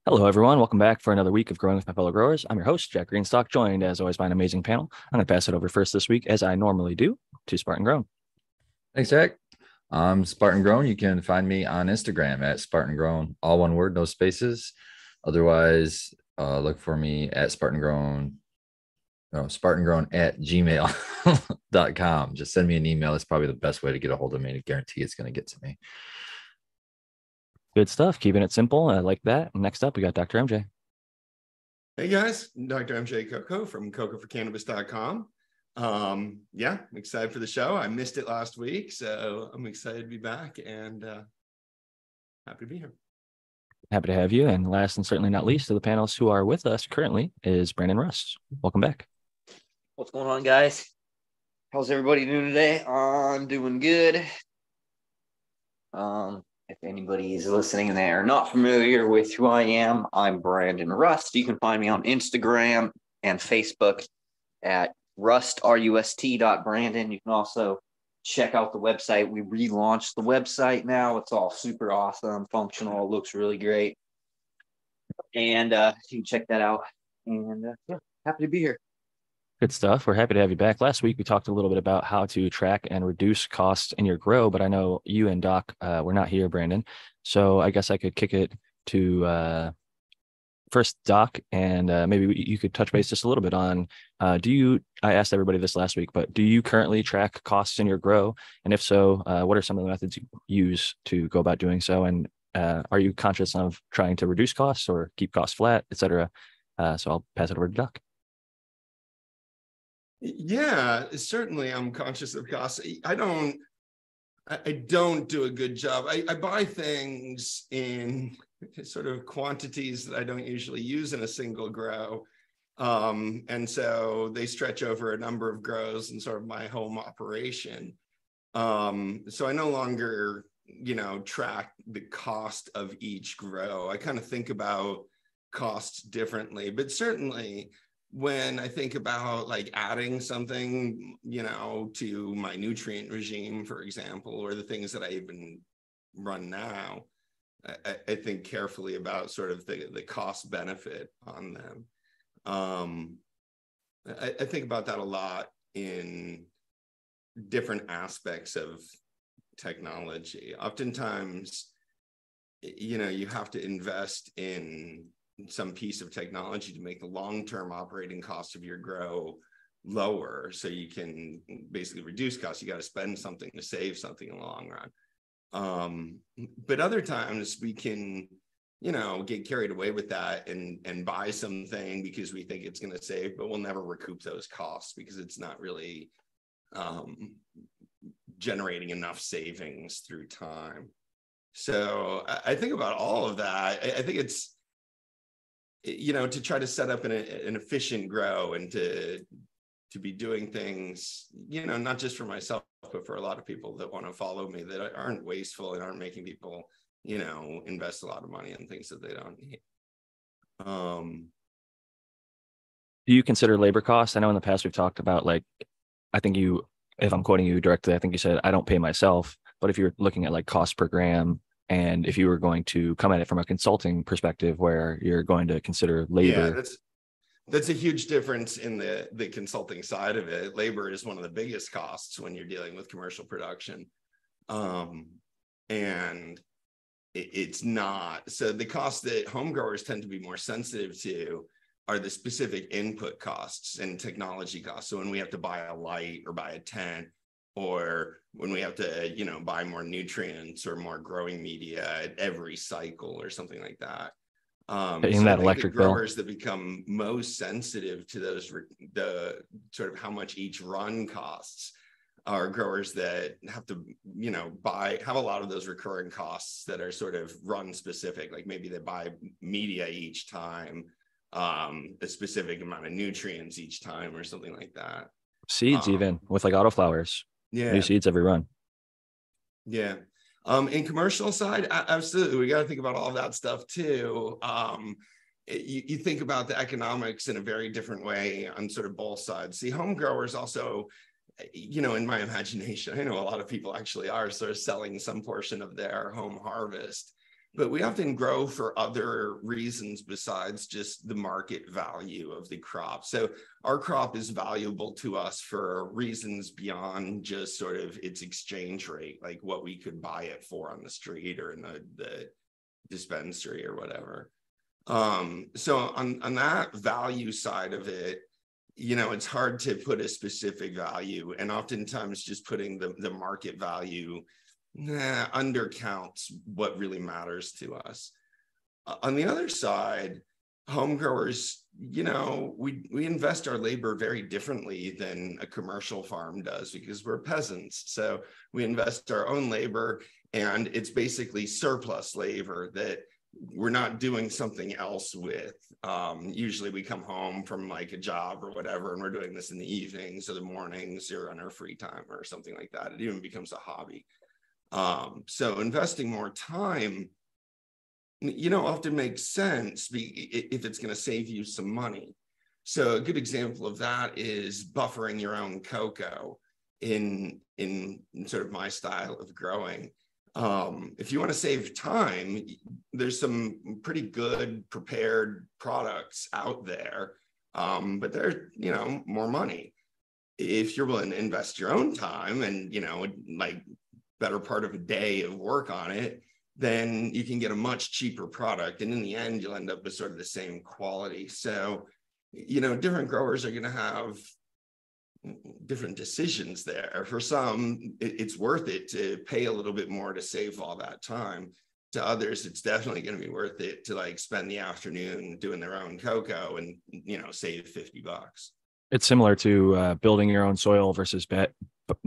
Hello, everyone. Welcome back for another week of Growing with My Fellow Growers. I'm your host, Jack Greenstalk, joined as always by an amazing panel. I'm going to pass it over first this week, as I normally do, to Spartan Grown. Thanks, Jack. I'm Spartan Grown. You can find me on Instagram at Spartan Grown, all one word, no spaces. Otherwise, uh, look for me at Spartan Grown, no, Spartan Grown at gmail.com. Just send me an email. It's probably the best way to get a hold of me. I guarantee it's going to get to me. Good stuff. Keeping it simple. I like that. Next up, we got Dr. MJ. Hey guys, Dr. MJ Coco from cocoforcannabis.com. Um, yeah, I'm excited for the show. I missed it last week, so I'm excited to be back and uh, happy to be here. Happy to have you. And last and certainly not least of the panels who are with us currently is Brandon Rust. Welcome back. What's going on, guys? How's everybody doing today? I'm doing good. Um, if anybody is listening and they are not familiar with who I am, I'm Brandon Rust. You can find me on Instagram and Facebook at rust, R-U-S-T dot Brandon. You can also check out the website. We relaunched the website now. It's all super awesome, functional, looks really great. And uh, you can check that out. And uh, yeah, happy to be here. Good stuff. We're happy to have you back. Last week, we talked a little bit about how to track and reduce costs in your grow, but I know you and Doc uh, were not here, Brandon. So I guess I could kick it to uh, first, Doc, and uh, maybe you could touch base just a little bit on uh, do you, I asked everybody this last week, but do you currently track costs in your grow? And if so, uh, what are some of the methods you use to go about doing so? And uh, are you conscious of trying to reduce costs or keep costs flat, et cetera? so I'll pass it over to Doc. Yeah, certainly I'm conscious of cost. I don't I don't do a good job. I, I, buy things in sort of quantities that I don't usually use in a single grow. Um, and so they stretch over a number of grows and sort of my home operation. Um, so I no longer, you know, track the cost of each grow. I kind of think about costs differently, but certainly when I think about like adding something, you know, to my nutrient regime, for example, or the things that I even run now, I, I think carefully about sort of the, the cost benefit on them. Um, I, I think about that a lot in different aspects of technology. Oftentimes, you know, you have to invest in some piece of technology to make the long-term operating cost of your grow lower. So you can basically reduce costs. You got to spend something to save something in the long run. Um, but other times we can you know get carried away with that and and buy something because we think it's going to save but we'll never recoup those costs because it's not really um, generating enough savings through time. So I, I think about all of that. I, I think it's you know to try to set up an, an efficient grow and to to be doing things you know not just for myself but for a lot of people that want to follow me that aren't wasteful and aren't making people you know invest a lot of money in things that they don't need. Um do you consider labor costs? I know in the past we've talked about like i think you if i'm quoting you directly i think you said i don't pay myself but if you're looking at like cost per gram and if you were going to come at it from a consulting perspective where you're going to consider labor yeah, that's that's a huge difference in the the consulting side of it. Labor is one of the biggest costs when you're dealing with commercial production. Um, and it, it's not so the costs that home growers tend to be more sensitive to are the specific input costs and technology costs. So when we have to buy a light or buy a tent or when we have to you know buy more nutrients or more growing media at every cycle or something like that. Um in so that electric growers bill. that become most sensitive to those the sort of how much each run costs are growers that have to you know buy have a lot of those recurring costs that are sort of run specific. Like maybe they buy media each time um a specific amount of nutrients each time or something like that. Seeds um, even with like autoflowers yeah. New seeds every run. Yeah. Um in commercial side absolutely. We got to think about all that stuff too. Um you, you think about the economics in a very different way on sort of both sides. See home growers also you know in my imagination i know a lot of people actually are sort of selling some portion of their home harvest but we often grow for other reasons besides just the market value of the crop. So our crop is valuable to us for reasons beyond just sort of its exchange rate, like what we could buy it for on the street or in the, the dispensary or whatever. Um, so on, on that value side of it, you know, it's hard to put a specific value and oftentimes just putting the, the market value nah, undercounts what really matters to us. Uh, on the other side, home growers, you know, we, we invest our labor very differently than a commercial farm does because we're peasants. So we invest our own labor and it's basically surplus labor that we're not doing something else with. Um, usually we come home from like a job or whatever, and we're doing this in the evenings or the mornings or on our free time or something like that. It even becomes a hobby. Um, so investing more time, you know, often makes sense if it's going to save you some money. So a good example of that is buffering your own cocoa in in sort of my style of growing. Um, if you want to save time, there's some pretty good prepared products out there, um, but they're you know more money. If you're willing to invest your own time and you know like better part of a day of work on it, then you can get a much cheaper product. And in the end, you'll end up with sort of the same quality. So, you know, different growers are going to have different decisions there. For some, it's worth it to pay a little bit more to save all that time. To others, it's definitely going to be worth it to like spend the afternoon doing their own cocoa and you know save fifty bucks. It's similar to uh, building your own soil versus bet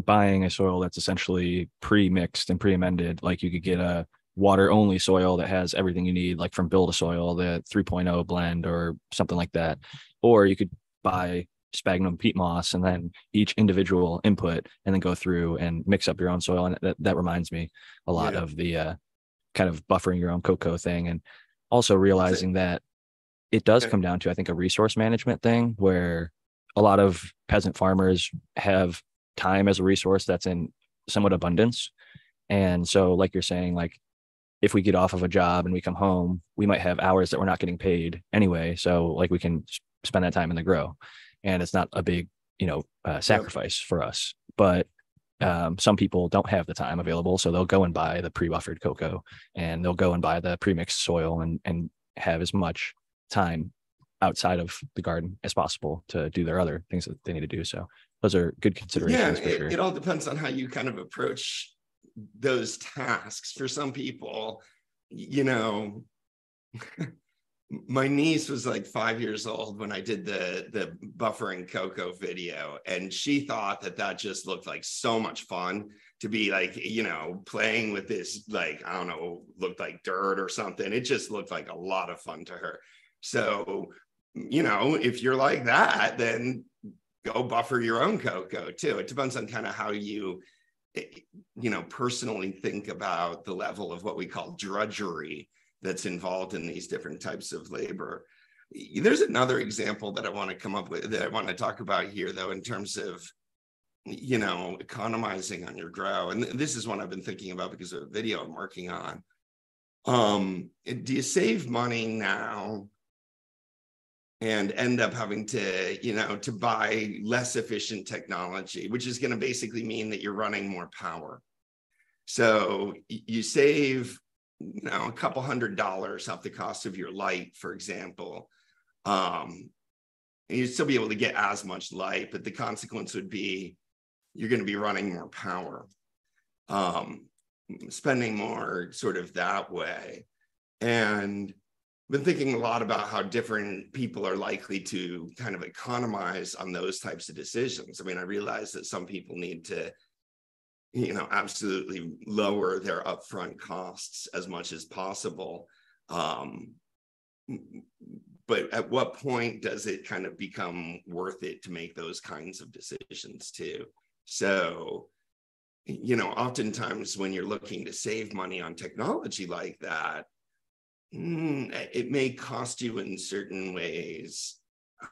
buying a soil that's essentially pre-mixed and pre-amended like you could get a water only soil that has everything you need like from build a soil the 3.0 blend or something like that or you could buy sphagnum peat moss and then each individual input and then go through and mix up your own soil and that, that reminds me a lot yeah. of the uh, kind of buffering your own cocoa thing and also realizing that it does okay. come down to i think a resource management thing where a lot of peasant farmers have time as a resource that's in somewhat abundance. And so, like you're saying, like if we get off of a job and we come home, we might have hours that we're not getting paid anyway. So, like we can spend that time in the grow, and it's not a big, you know, uh, sacrifice for us. But um, some people don't have the time available, so they'll go and buy the pre-buffered cocoa, and they'll go and buy the pre-mixed soil, and and have as much time outside of the garden as possible to do their other things that they need to do. So those are good considerations. Yeah, it, sure. it all depends on how you kind of approach those tasks. For some people, you know, my niece was like five years old when I did the the buffering cocoa video, and she thought that that just looked like so much fun to be like you know playing with this like I don't know looked like dirt or something. It just looked like a lot of fun to her. So you know if you're like that, then go buffer your own cocoa too. It depends on kind of how you, you know, personally think about the level of what we call drudgery that's involved in these different types of labor. There's another example that I want to come up with that I want to talk about here, though, in terms of, you know, economizing on your grow. And this is one I've been thinking about because of a video I'm working on. Um, do you save money now and end up having to you know to buy less efficient technology which is going to basically mean that you're running more power. So you save you know a couple hundred dollars off the cost of your light for example. Um you'd still be able to get as much light but the consequence would be you're going to be running more power. Um spending more sort of that way. And been thinking a lot about how different people are likely to kind of economize on those types of decisions. I mean, I realize that some people need to, you know, absolutely lower their upfront costs as much as possible. Um, but at what point does it kind of become worth it to make those kinds of decisions too? So, you know, oftentimes when you're looking to save money on technology like that, mm, it may cost you in certain ways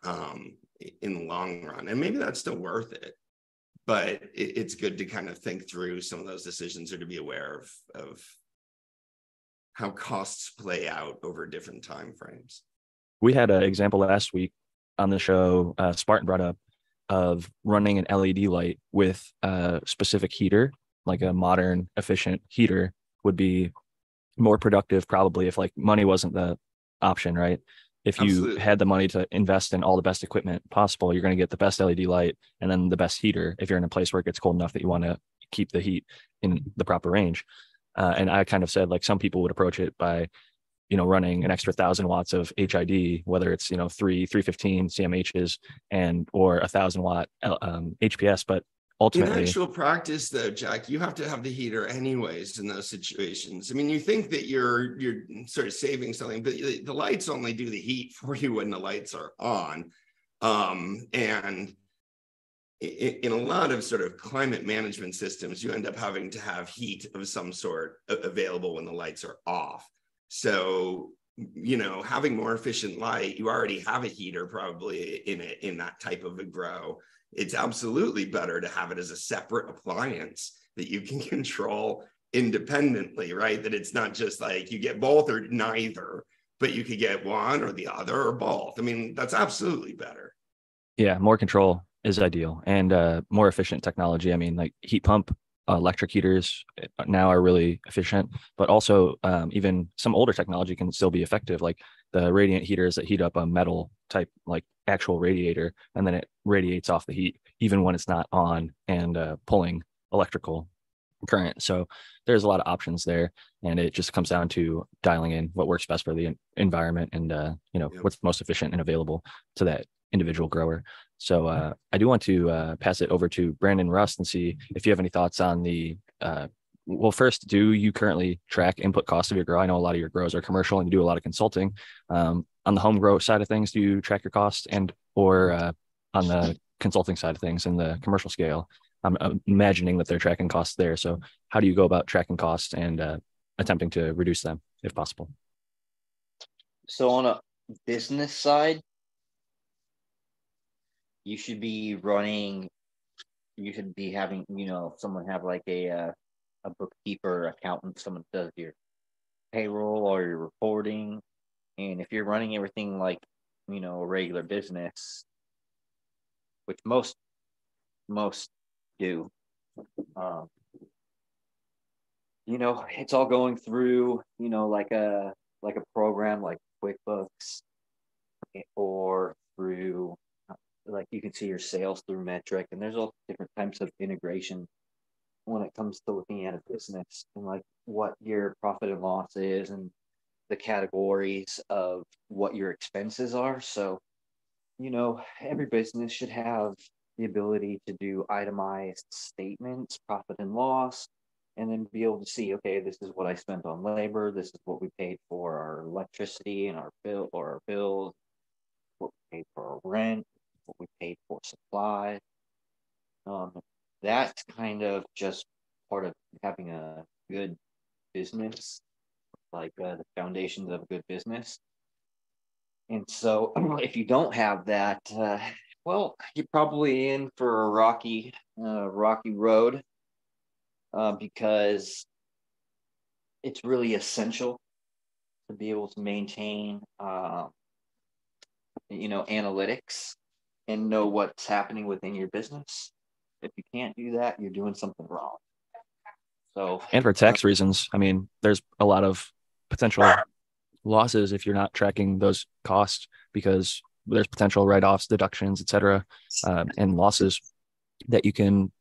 um, in the long run. And maybe that's still worth it. But it, it's good to kind of think through some of those decisions or to be aware of, of how costs play out over different time frames. We had an example last week on the show. Uh, Spartan brought up of running an LED light with a specific heater, like a modern efficient heater, would be more productive probably if like money wasn't the option, right? If you Absolutely. had the money to invest in all the best equipment possible, you're going to get the best LED light and then the best heater if you're in a place where it gets cold enough that you want to keep the heat in the proper range. Uh, and I kind of said like some people would approach it by, you know, running an extra thousand watts of HID, whether it's you know three three fifteen CMHs and or a thousand watt um, HPS, but In actual practice, though, Jack, you have to have the heater anyways in those situations. I mean, you think that you're you're sort of saving something, but the, the lights only do the heat for you when the lights are on. Um, and in a lot of sort of climate management systems, you end up having to have heat of some sort available when the lights are off. So, you know, having more efficient light, you already have a heater probably in it in that type of a grow it's absolutely better to have it as a separate appliance that you can control independently, right? That it's not just like you get both or neither, but you could get one or the other or both. I mean, that's absolutely better. yeah, more control is ideal and uh, more efficient technology. I mean, like heat pump, electric heaters uh, now are really efficient, but also um, even some older technology can still be effective, like the radiant heaters that heat up a metal type, like actual radiator, and then it radiates off the heat even when it's not on and uh, pulling electrical current. So there's a lot of options there, and it just comes down to dialing in what works best for the environment and uh, you know Yep. what's most efficient and available to that individual grower. So uh, I do want to uh, pass it over to Brandon Rust and see if you have any thoughts on the. Uh, well, first, do you currently track input cost of your grow? I know a lot of your grows are commercial and you do a lot of consulting. Um, on the home grow side of things, do you track your cost and or uh, on the consulting side of things in the commercial scale? I'm I'm imagining that they're tracking costs there. So how do you go about tracking costs and uh, attempting to reduce them if possible? So on a business side, you should be running. You should be having, you know, someone have like a uh, a bookkeeper, accountant, someone does your payroll or your reporting, and if you're running everything like, you know, a regular business, which most most do, um, you know, it's all going through, you know, like a like a program like QuickBooks or through like you can see your sales through Metrc and there's all different types of integration when it comes to looking at a business and like what your profit and loss is and the categories of what your expenses are. So you know every business should have the ability to do itemized statements profit and loss and then be able to see okay this is what i spent on labor this is what we paid for our electricity and our bill or our bills what we paid for our rent what we paid for supplies um, that's kind of just part of having a good business like uh, the foundations of a good business and so if you don't have that uh, well you're probably in for a rocky uh, rocky road uh, because it's really essential to be able to maintain, uh, you know, analytics and know what's happening within your business. If you can't do that, you're doing something wrong. So, And for tax reasons, I mean, there's a lot of potential losses if you're not tracking those costs because there's potential write-offs, deductions, et cetera, um, and losses that you can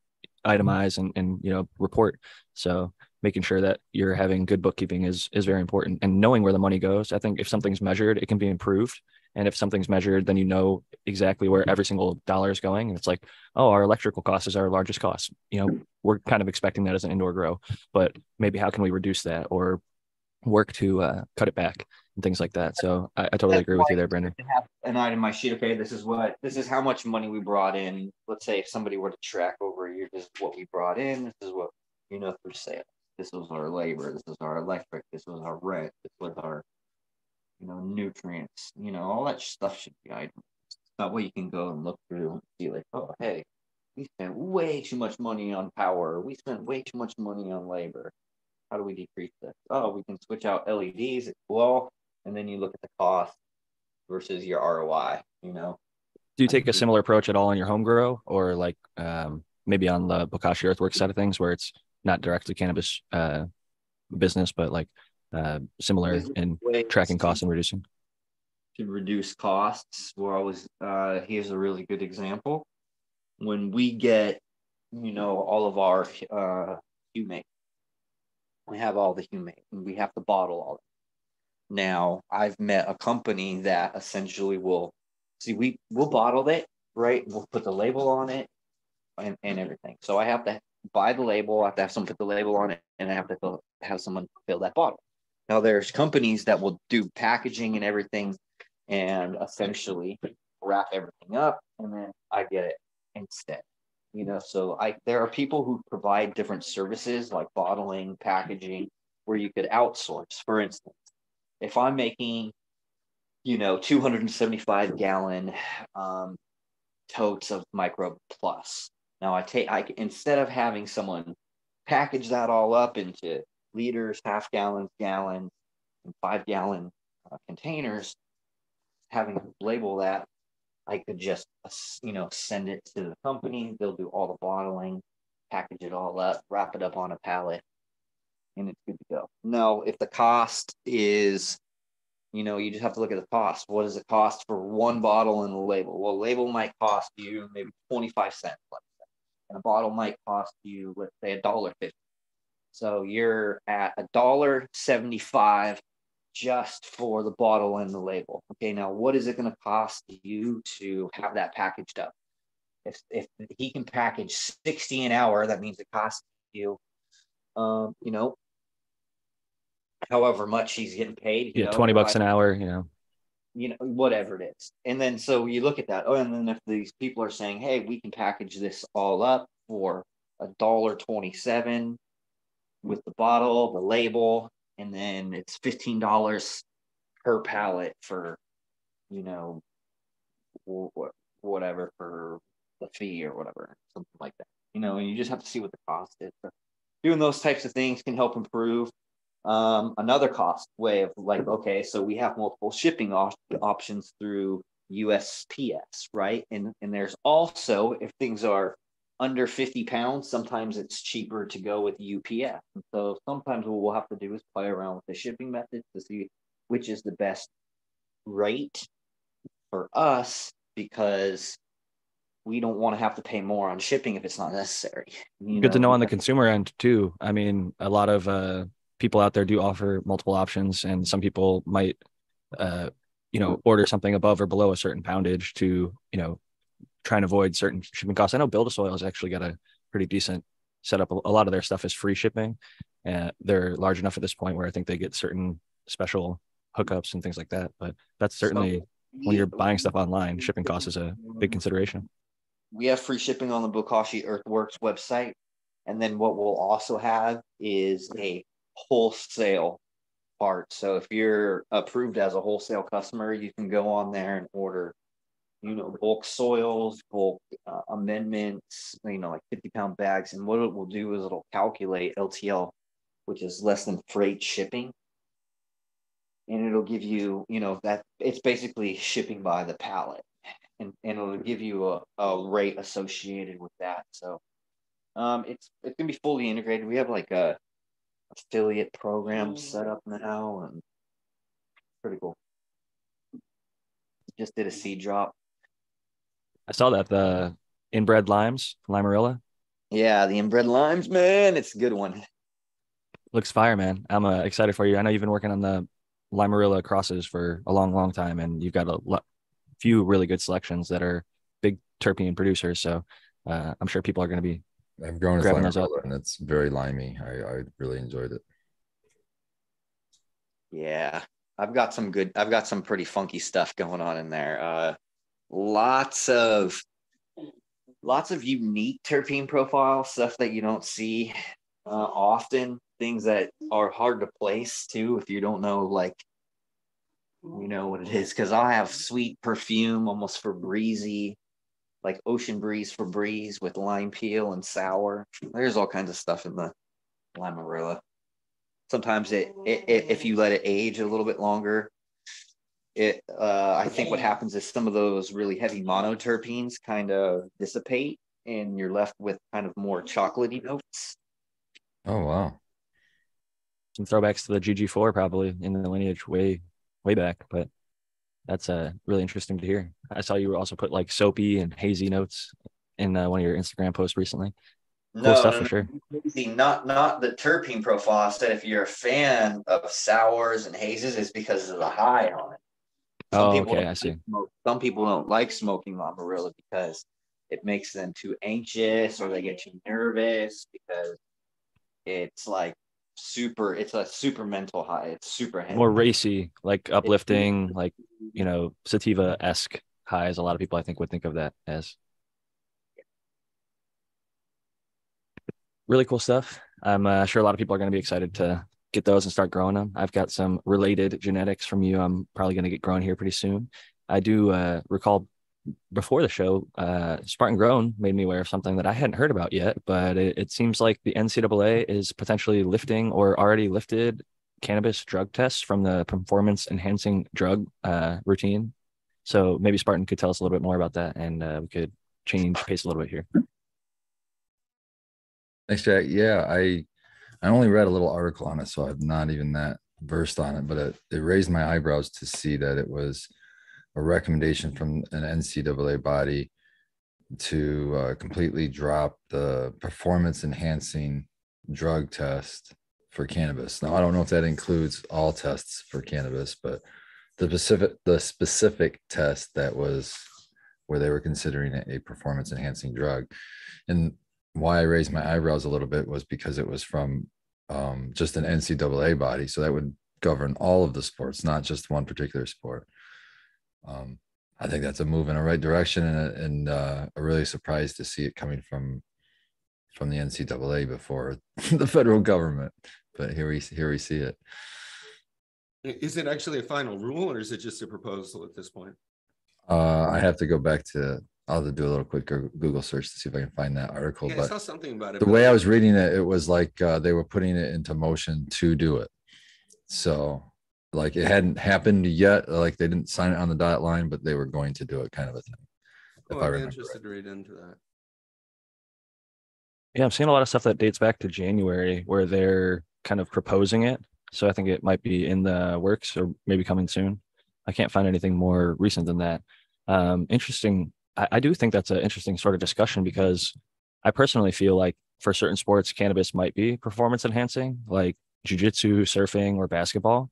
itemize and, and you know report. So making sure that you're having good bookkeeping is is very important and knowing where the money goes. I think if something's measured, it can be improved. And if something's measured, then you know exactly where every single dollar is going. And it's like, oh, our electrical cost is our largest cost. You know, we're kind of expecting that as an indoor grow, but maybe how can we reduce that or work to uh, cut it back and things like that. So I, I totally agree with you there, Brandon. An item itemized sheet. Okay, this is what this is how much money we brought in. Let's say if somebody were to track over a year, this is what we brought in. This is what you know through sales. This was our labor. This was our electric. This was our rent. This was our you know nutrients. You know all that stuff should be itemized. That way you can go and look through and see like, oh hey, we spent way too much money on power. We spent way too much money on labor. How do we decrease this? Oh, we can switch out LEDs well. And then you look at the cost versus your ROI, you know. Do you take a similar approach at all in your home grow or like um, maybe on the Bokashi Earthworks side of things where it's not directly cannabis uh, business, but like uh, similar in tracking costs and reducing? to reduce costs. Was, uh, here's a really good example. When we get, you know, all of our uh, humate, we have all the humate, and we have to bottle all. It. Now, I've met a company that essentially will see we we'll bottle it, right? We'll put the label on it and, and everything. So I have to buy the label. I have to have someone put the label on it, and I have to fill, have someone fill that bottle. Now, there's companies that will do packaging and everything and essentially wrap everything up and then I get it instead. You know, so I there are people who provide different services like bottling, packaging, where you could outsource. For instance, if I'm making, you know, 275 gallon um, totes of micro plus. Now I take I instead of having someone package that all up into liters, half gallons, gallons, and five gallon uh, containers, having to label that, I could just, you know, send it to the company. They'll do all the bottling, package it all up, wrap it up on a pallet, and it's good to go. No, if the cost is, you know, you just have to look at the cost. What does it cost for one bottle and a label? Well, a label might cost you maybe 25 cents, and a bottle might cost you, let's say, a dollar fifty. So you're at a dollar seventy-five just for the bottle and the label. Okay, now what is it going to cost you to have that packaged up? If if he can package 60 an hour, that means it costs you um, you know, however much he's getting paid. you Yeah, know, 20 bucks an hour, you know. you know, whatever it is. And then so you look at that. Oh, and then if these people are saying, hey, we can package this all up for a dollar twenty-seven with the bottle, the label, and then it's fifteen dollars per pallet for, you know, wh- wh- whatever for the fee or whatever, something like that. You know, and you just have to see what the cost is. So doing those types of things can help improve um, another cost way of like, okay, so we have multiple shipping op- options through USPS, right? And and there's also if things are under 50 pounds, sometimes it's cheaper to go with UPS. And so sometimes what we'll have to do is play around with the shipping methods to see which is the best rate for us because we don't want to have to pay more on shipping if it's not necessary. you Good to know on the consumer end too. I mean, a lot of uh, people out there do offer multiple options, and some people might, uh, you know, order something above or below a certain poundage to, you know, try and avoid certain shipping costs. I know Build a Soil has actually got a pretty decent setup. A lot of their stuff is free shipping, and they're large enough at this point where I think they get certain special hookups and things like that. But that's certainly So when you're buying stuff online, shipping costs is a big consideration. we have free shipping on the Bokashi Earthworks website. And then what we'll also have is a wholesale part. So if you're approved as a wholesale customer, you can go on there and order, you know, bulk soils, bulk uh, amendments, you know, like 50 pound bags. And what it will do is it'll calculate LTL, which is less than freight shipping. And it'll give you, you know, that it's basically shipping by the pallet and, and it'll give you a, a rate associated with that. So um, it's it's gonna be fully integrated. We have like a affiliate program set up now, and pretty cool. Just did a seed drop. I saw that the inbred limes, limarilla, Yeah, the inbred limes, man, it's a good one. looks fire, man. I'm uh, excited for you. I know you've been working on the limarilla crosses for a long, long time, and you've got a lo- few really good selections that are big terpene producers. So uh, I'm sure people are going to be. I'm growing a Grabbing those up. Limarilla and it's very limey. I, I really enjoyed it. Yeah, I've got some good. I've got some pretty funky stuff going on in there. Uh, lots of lots of unique terpene profile stuff that you don't see uh, often. Things that are hard to place too if you don't know like you know what it is. Because I have sweet perfume, almost for breezy, like ocean breeze for breeze with lime peel and sour. There's all kinds of stuff in the limarilla. sometimes it, it, it if you let it age a little bit longer, it uh, I think what happens is some of those really heavy monoterpenes kind of dissipate, and you're left with kind of more chocolatey notes. Oh wow. Some throwbacks to the GG4 probably in the lineage way way back, but that's uh really interesting to hear. I saw you also put like soapy and hazy notes in uh, one of your Instagram posts recently. Cool no, stuff no, for sure. See, not not the terpene profile. I said if you're a fan of sours and hazes, it's because of the high on it. Oh, people okay, I see. like smoke- Some people don't like smoking Amarilla because it makes them too anxious or they get too nervous because it's like super. It's a super mental high. It's super heavy. More racy, like uplifting, like you know, sativa esque highs. A lot of people I think would think of that as. Really cool stuff. I'm uh, sure a lot of people are going to be excited to get those and start growing them. I've got some related genetics from you. I'm probably going to get growing here pretty soon. I do uh, recall before the show, uh, Spartan Grown made me aware of something that I hadn't heard about yet, but it, it seems like the NCAA is potentially lifting or already lifted cannabis drug tests from the performance enhancing drug uh, routine. So maybe Spartan could tell us a little bit more about that and uh, we could change pace a little bit here. Thanks, Jack. Yeah, I I only read a little article on it, so I'm not even that versed on it, but it, it raised my eyebrows to see that it was a recommendation from an NCAA body to uh, completely drop the performance enhancing drug test for cannabis. Now, I don't know if that includes all tests for cannabis, but the specific the specific test that was where they were considering it a performance enhancing drug. And why I raised my eyebrows a little bit was because it was from um, just an NCAA body. So that would govern all of the sports, not just one particular sport. Um, I think that's a move in the right direction, and, and uh, I'm really surprised to see it coming from from the NCAA before the federal government. But here we here we see it. Is it actually a final rule or is it just a proposal at this point? Uh, I have to go back to. I'll have to do a little quick Google search to see if I can find that article. Yeah, I saw something about it. the way I was reading it, it was like uh, they were putting it into motion to do it. So, like it hadn't happened yet. Like they didn't sign it on the dotted line, but they were going to do it, kind of a thing. Oh, if I I'd be remember interested to read into that. Yeah, I'm seeing a lot of stuff that dates back to January where they're kind of proposing it. So I think it might be in the works or maybe coming soon. I can't find anything more recent than that. Um, interesting. I, I do think that's an interesting sort of discussion because I personally feel like for certain sports, cannabis might be performance enhancing, like jujitsu, surfing, or basketball.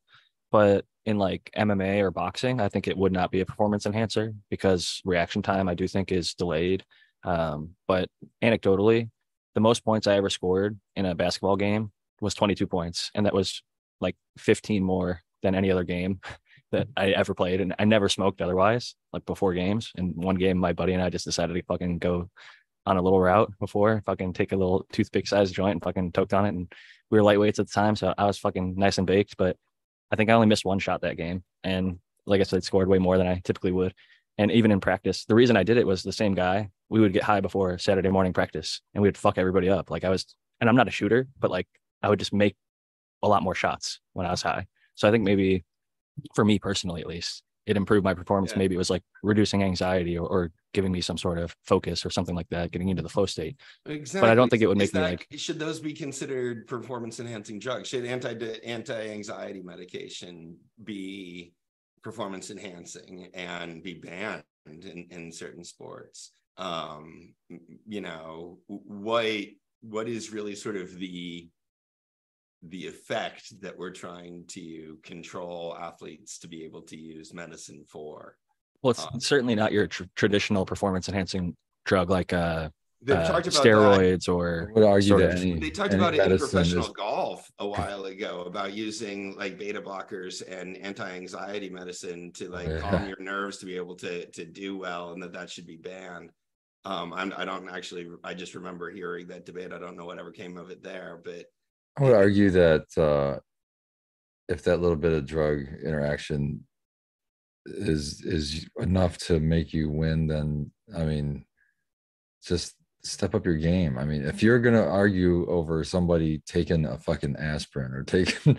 But in like MMA or boxing, I think it would not be a performance enhancer because reaction time, I do think, is delayed. Um, but anecdotally, the most points I ever scored in a basketball game was 22 points. And that was like 15 more than any other game that I ever played. And I never smoked otherwise, like before games. And one game, my buddy and I just decided to fucking go on a little route before, fucking take a little toothpick sized joint and fucking toked on it. And we were lightweights at the time. So I was fucking nice and baked. But I think I only missed one shot that game. And like I said, scored way more than I typically would. And even in practice, the reason I did it was the same guy. We would get high before Saturday morning practice and we'd fuck everybody up. Like I was, and I'm not a shooter, but like I would just make a lot more shots when I was high. So I think maybe for me personally, at least, it improved my performance. Yeah. Maybe it was like reducing anxiety or, or giving me some sort of focus or something like that, getting into the flow state. Exactly. But I don't think it would make me, that- like- Should those be considered performance enhancing drugs? Should anti anti anxiety medication be performance enhancing and be banned in, in certain sports? Um, you know, what what is really sort of the the effect that we're trying to control athletes to be able to use medicine for? Well, it's Uh, certainly not your tr- traditional performance enhancing drug like uh, uh, talked about that steroids I or would argue sort that any They talked any about it in medicine professional is- golf a while ago about using like beta blockers and anti-anxiety medicine to like yeah. calm your nerves to be able to to do well, and that that should be banned. Um, I'm, I don't actually. I just remember hearing that debate. I don't know whatever came of it there, but I would argue that uh, if that little bit of drug interaction is is enough to make you win, then I mean, just step up your game. I mean, if you're gonna argue over somebody taking a fucking aspirin or taking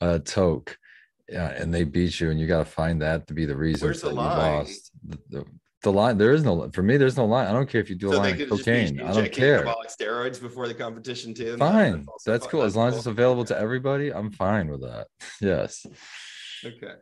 a toke, yeah, and they beat you, and you got to find that to be the reason Where's the that you line? lost. The, the, the line there is no for me. There's no line. I don't care if you do a line of could just be cocaine. I don't care. steroids before the competition too. Fine, also that's fine. cool as long as it's cool. available to everybody. I'm fine with that. Yes. Okay.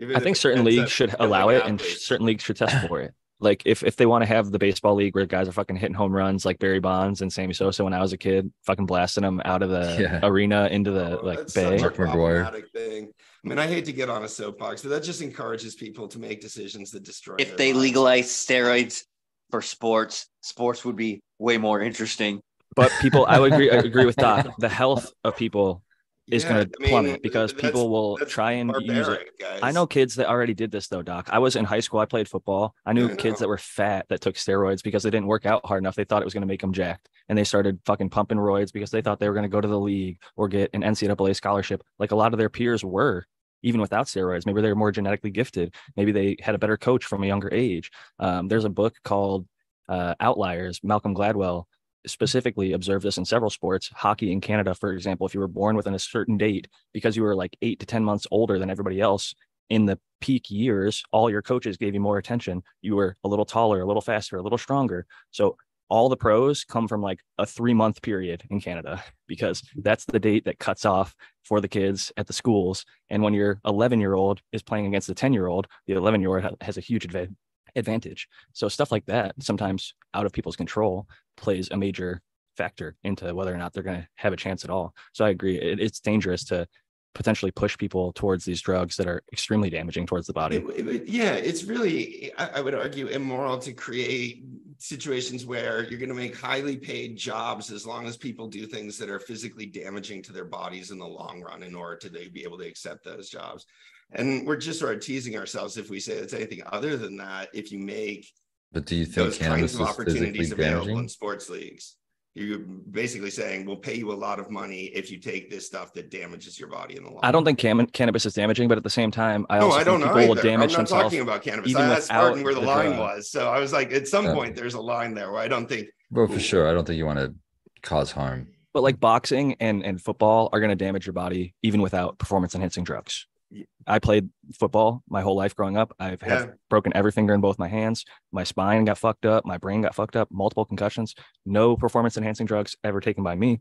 Even I think certain leagues should allow it, and certain leagues should test for it. Like if if they want to have the baseball league where guys are fucking hitting home runs like Barry Bonds and Sammy Sosa when I was a kid, fucking blasting them out of the Yeah. arena into the Oh, like that's bay. such a Mark McGwire. thing. I mean, I hate to get on a soapbox, but that just encourages people to make decisions that destroy. If their they lives. legalize steroids for sports, sports would be way more interesting. But people, I would agree. I agree with Doc. The health of people is Yeah, going to I mean, plummet because people will try and use it. guys. I know kids that already did this though, Doc. I was in high school. I played football. I knew I kids that were fat that took steroids because they didn't work out hard enough. They thought it was going to make them jacked, and they started fucking pumping roids because they thought they were going to go to the league or get an NCAA scholarship, like a lot of their peers were, even without steroids. Maybe they were more genetically gifted. Maybe they had a better coach from a younger age. Um, there's a book called uh, Outliers. Malcolm Gladwell specifically observed this in several sports. Hockey in Canada, for example, if you were born within a certain date, because you were like eight to 10 months older than everybody else in the peak years, all your coaches gave you more attention. You were a little taller, a little faster, a little stronger. So all the pros come from like a three month period in Canada because that's the date that cuts off for the kids at the schools. And when your 11 year old is playing against the 10 year old, the 11 year old has a huge adva- advantage. So stuff like that, sometimes out of people's control, plays a major factor into whether or not they're going to have a chance at all. So I agree. It, it's dangerous to potentially push people towards these drugs that are extremely damaging towards the body. It- it yeah, it's really, I, I would argue, immoral to create situations where you're going to make highly paid jobs as long as people do things that are physically damaging to their bodies in the long run in order to they be able to accept those jobs. And we're just sort of teasing ourselves if we say it's anything other than that. If you make But do you think those kinds of opportunities available damaging? in sports leagues, you're basically saying we'll pay you a lot of money if you take this stuff that damages your body in the long. I don't think cam- cannabis is damaging, but at the same time, I no, also I don't think know people will either. I'm not talking about cannabis. even I asked without Spartan where the, the line drug. was. So I was like, at some Yeah. point, there's a line there where I don't think. Well, for sure. I don't think you want to cause harm. But like boxing and, and football are going to damage your body even without performance enhancing drugs. Ye- I played football my whole life growing up. I've had Yeah. broken every finger in both my hands. My spine got fucked up. My brain got fucked up. Multiple concussions. No performance enhancing drugs ever taken by me.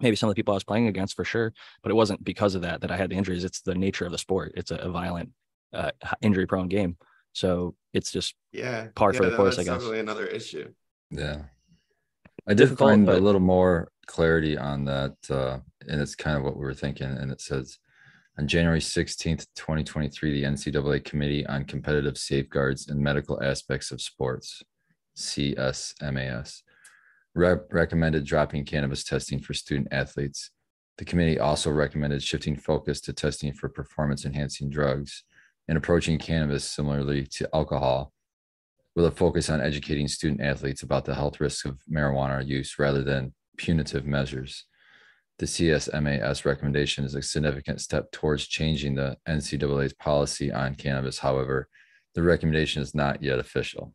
Maybe some of the people I was playing against for sure, but it wasn't because of that that I had the injuries. It's the nature of the sport. It's a, a violent, uh, injury prone game. So it's just Yeah, Par for the course, that's I guess. Definitely another issue. Yeah. I did Difficult, find a little more clarity on that. Uh, and it's kind of what we were thinking. And it says on January 16th, 2023, the NCAA Committee on Competitive Safeguards and Medical Aspects of Sports, CSMAS, rep- recommended dropping cannabis testing for student athletes. The committee also recommended shifting focus to testing for performance enhancing drugs and approaching cannabis similarly to alcohol with a focus on educating student athletes about the health risks of marijuana use rather than punitive measures. The CSMAS recommendation is a significant step towards changing the NCAA's policy on cannabis. However, the recommendation is not yet official.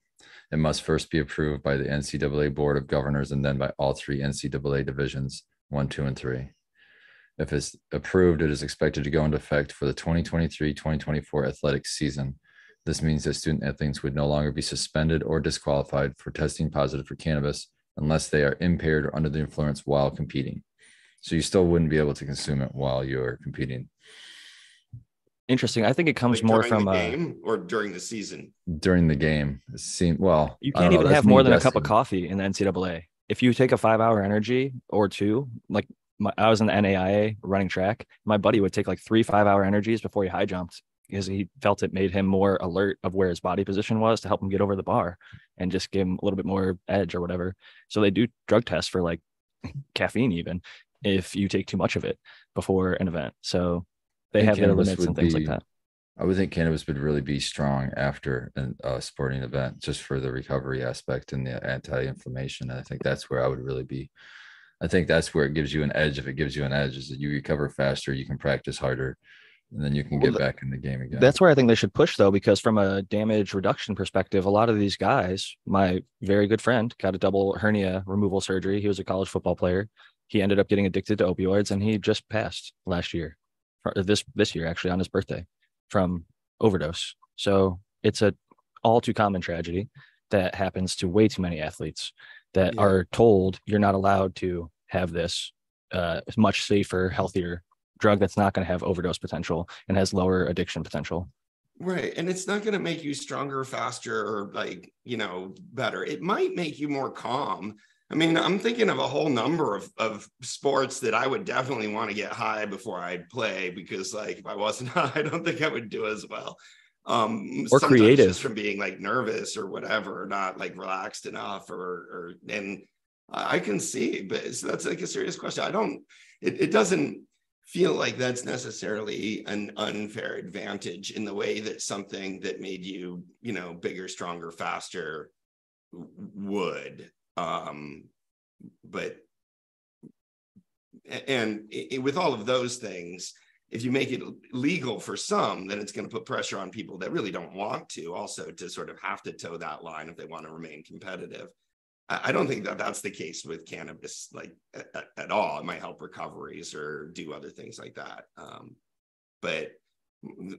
It must first be approved by the NCAA Board of Governors and then by all three NCAA divisions one, two, and three. If it's approved, it is expected to go into effect for the 2023 2024 athletic season. This means that student athletes would no longer be suspended or disqualified for testing positive for cannabis unless they are impaired or under the influence while competing. So you still wouldn't be able to consume it while you're competing interesting. I think it comes Like more from the uh, game or during the season. during the game. It seemed well. You can't even that's have more than a cup of coffee in the NCAA. If you take a five hour energy or two, like my, I was in the NAIA running track, my buddy would take like three five hour energies before he high jumped because he felt it made him more alert of where his body position was to help him get over the bar and just give him a little bit more edge or whatever. So they do drug tests for like caffeine even if you take too much of it before an event. So they have their limits and would things like that. I would think cannabis would really be strong after an- a sporting event, just for the recovery aspect and the anti-inflammation. And I think that's where I would really be. I think that's where it gives you an edge. If it gives you an edge, is that you recover faster, you can practice harder, and then you can Well, get th- back in the game again. That's where I think they should push though, because from a damage reduction perspective, a lot of these guys, my very good friend got a double hernia removal surgery. He was a college football player. He ended up getting addicted to opioids and he just passed last year, this this year actually on his birthday from overdose. So it's a all too common tragedy that happens to way too many athletes that Yeah. are told you're not allowed to have this uh, much safer, healthier drug that's not going to have overdose potential and has lower addiction potential. Right. And it's not going to make you stronger, faster, or like, you know, better. It might make you more calm. I mean, I'm thinking of a whole number of, of sports that I would definitely want to get high before I'd play because, like, if I wasn't high, I don't think I would do as well. Um, Or creative. just from being like nervous or whatever, or not like relaxed enough, or, or, and I can see, but so that's like a serious question. I don't, it, it doesn't feel like that's necessarily an unfair advantage in the way that something that made you, you know, bigger, stronger, faster would. Um, but and i- i- with all of those things, if you make it legal for some, then it's going to put pressure on people that really don't want to also to sort of have to toe that line if they want to remain competitive. I don't think that that's the case with cannabis, like at, at- all. It might help recoveries or do other things like that. Um, but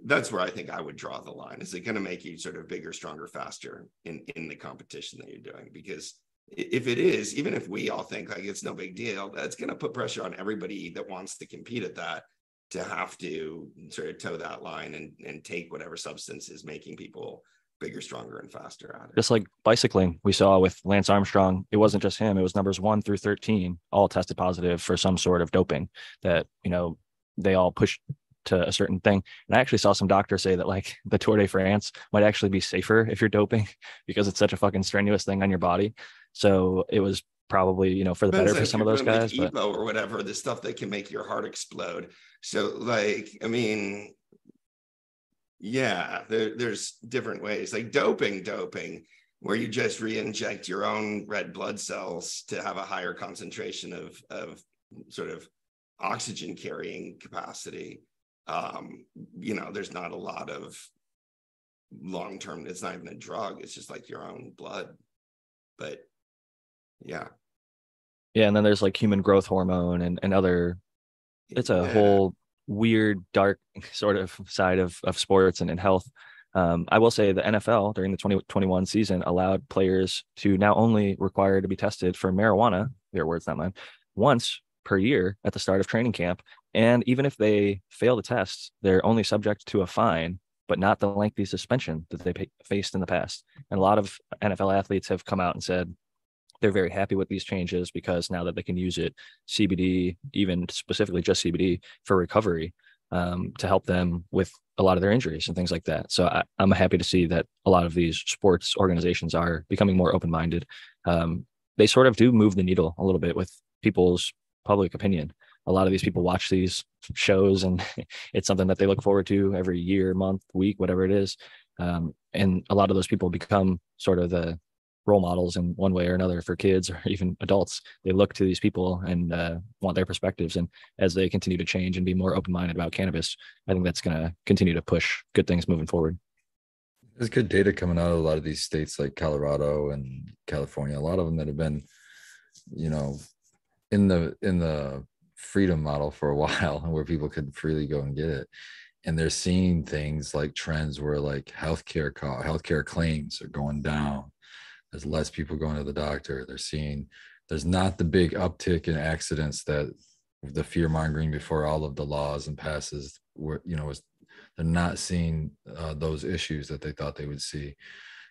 that's where I think I would draw the line. Is it going to make you sort of bigger, stronger, faster in in the competition that you're doing? Because if it is, even if we all think like it's no big deal, that's going to put pressure on everybody that wants to compete at that to have to sort of toe that line and and take whatever substance is making people bigger, stronger, and faster at it. Just like bicycling, we saw with Lance Armstrong, it wasn't just him, it was numbers one through 13, all tested positive for some sort of doping that, you know, they all pushed to a certain thing. And I actually saw some doctors say that like the Tour de France might actually be safer if you're doping because it's such a fucking strenuous thing on your body. So it was probably, you know, for the better for some of those guys. like But or whatever, the stuff that can make your heart explode. So, like, I mean, yeah, there, there's different ways, like doping, doping, where you just re-inject your own red blood cells to have a higher concentration of of sort of oxygen carrying capacity. Um, you know, there's not a lot of long term. It's not even a drug. It's just like your own blood. But yeah, yeah, and then there's like human growth hormone and, and other it's a Yeah. whole weird dark sort of side of, of sports and, and health. Um, i will say the nfl during the 2021 season allowed players to now only require to be tested for marijuana their words not mine once per year at the start of training camp and even if they fail the test they're only subject to a fine but not the lengthy suspension that they faced in the past. And a lot of nfl athletes have come out and said they're very happy with these changes because now that they can use it CBD, even specifically just CBD for recovery, um, to help them with a lot of their injuries and things like that. So I, I'm happy to see that a lot of these sports organizations are becoming more open minded. Um, they sort of do move the needle a little bit with people's public opinion. A lot of these people watch these shows and it's something that they look forward to every year, month, week, whatever it is. Um, and a lot of those people become sort of the role models in one way or another for kids or even adults. They look to these people and uh, want their perspectives. And as they continue to change and be more open minded about cannabis, I think that's going to continue to push good things moving forward. There's good data coming out of a lot of these states like Colorado and California. A lot of them that have been, you know, in the in the freedom model for a while, where people could freely go and get it. And they're seeing things like trends where like healthcare co- healthcare claims are going down. There's less people going to the doctor. They're seeing there's not the big uptick in accidents that the fear mongering before all of the laws and passes were you know was they're not seeing uh, those issues that they thought they would see.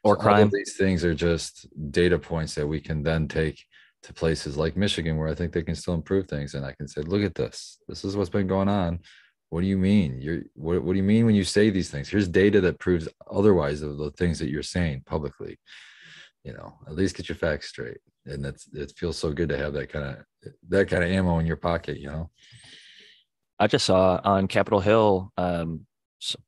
Or So crime. these things are just data points that we can then take to places like michigan where i think they can still improve things. And i can say look at this. This is what's been going on. What do you mean? You're what, what do you mean when you say these things? Here's data that proves otherwise of the things that you're saying publicly you know at least get your facts straight and that's it feels so good to have that kind of that kind of ammo in your pocket you know I just saw on Capitol Hill, um,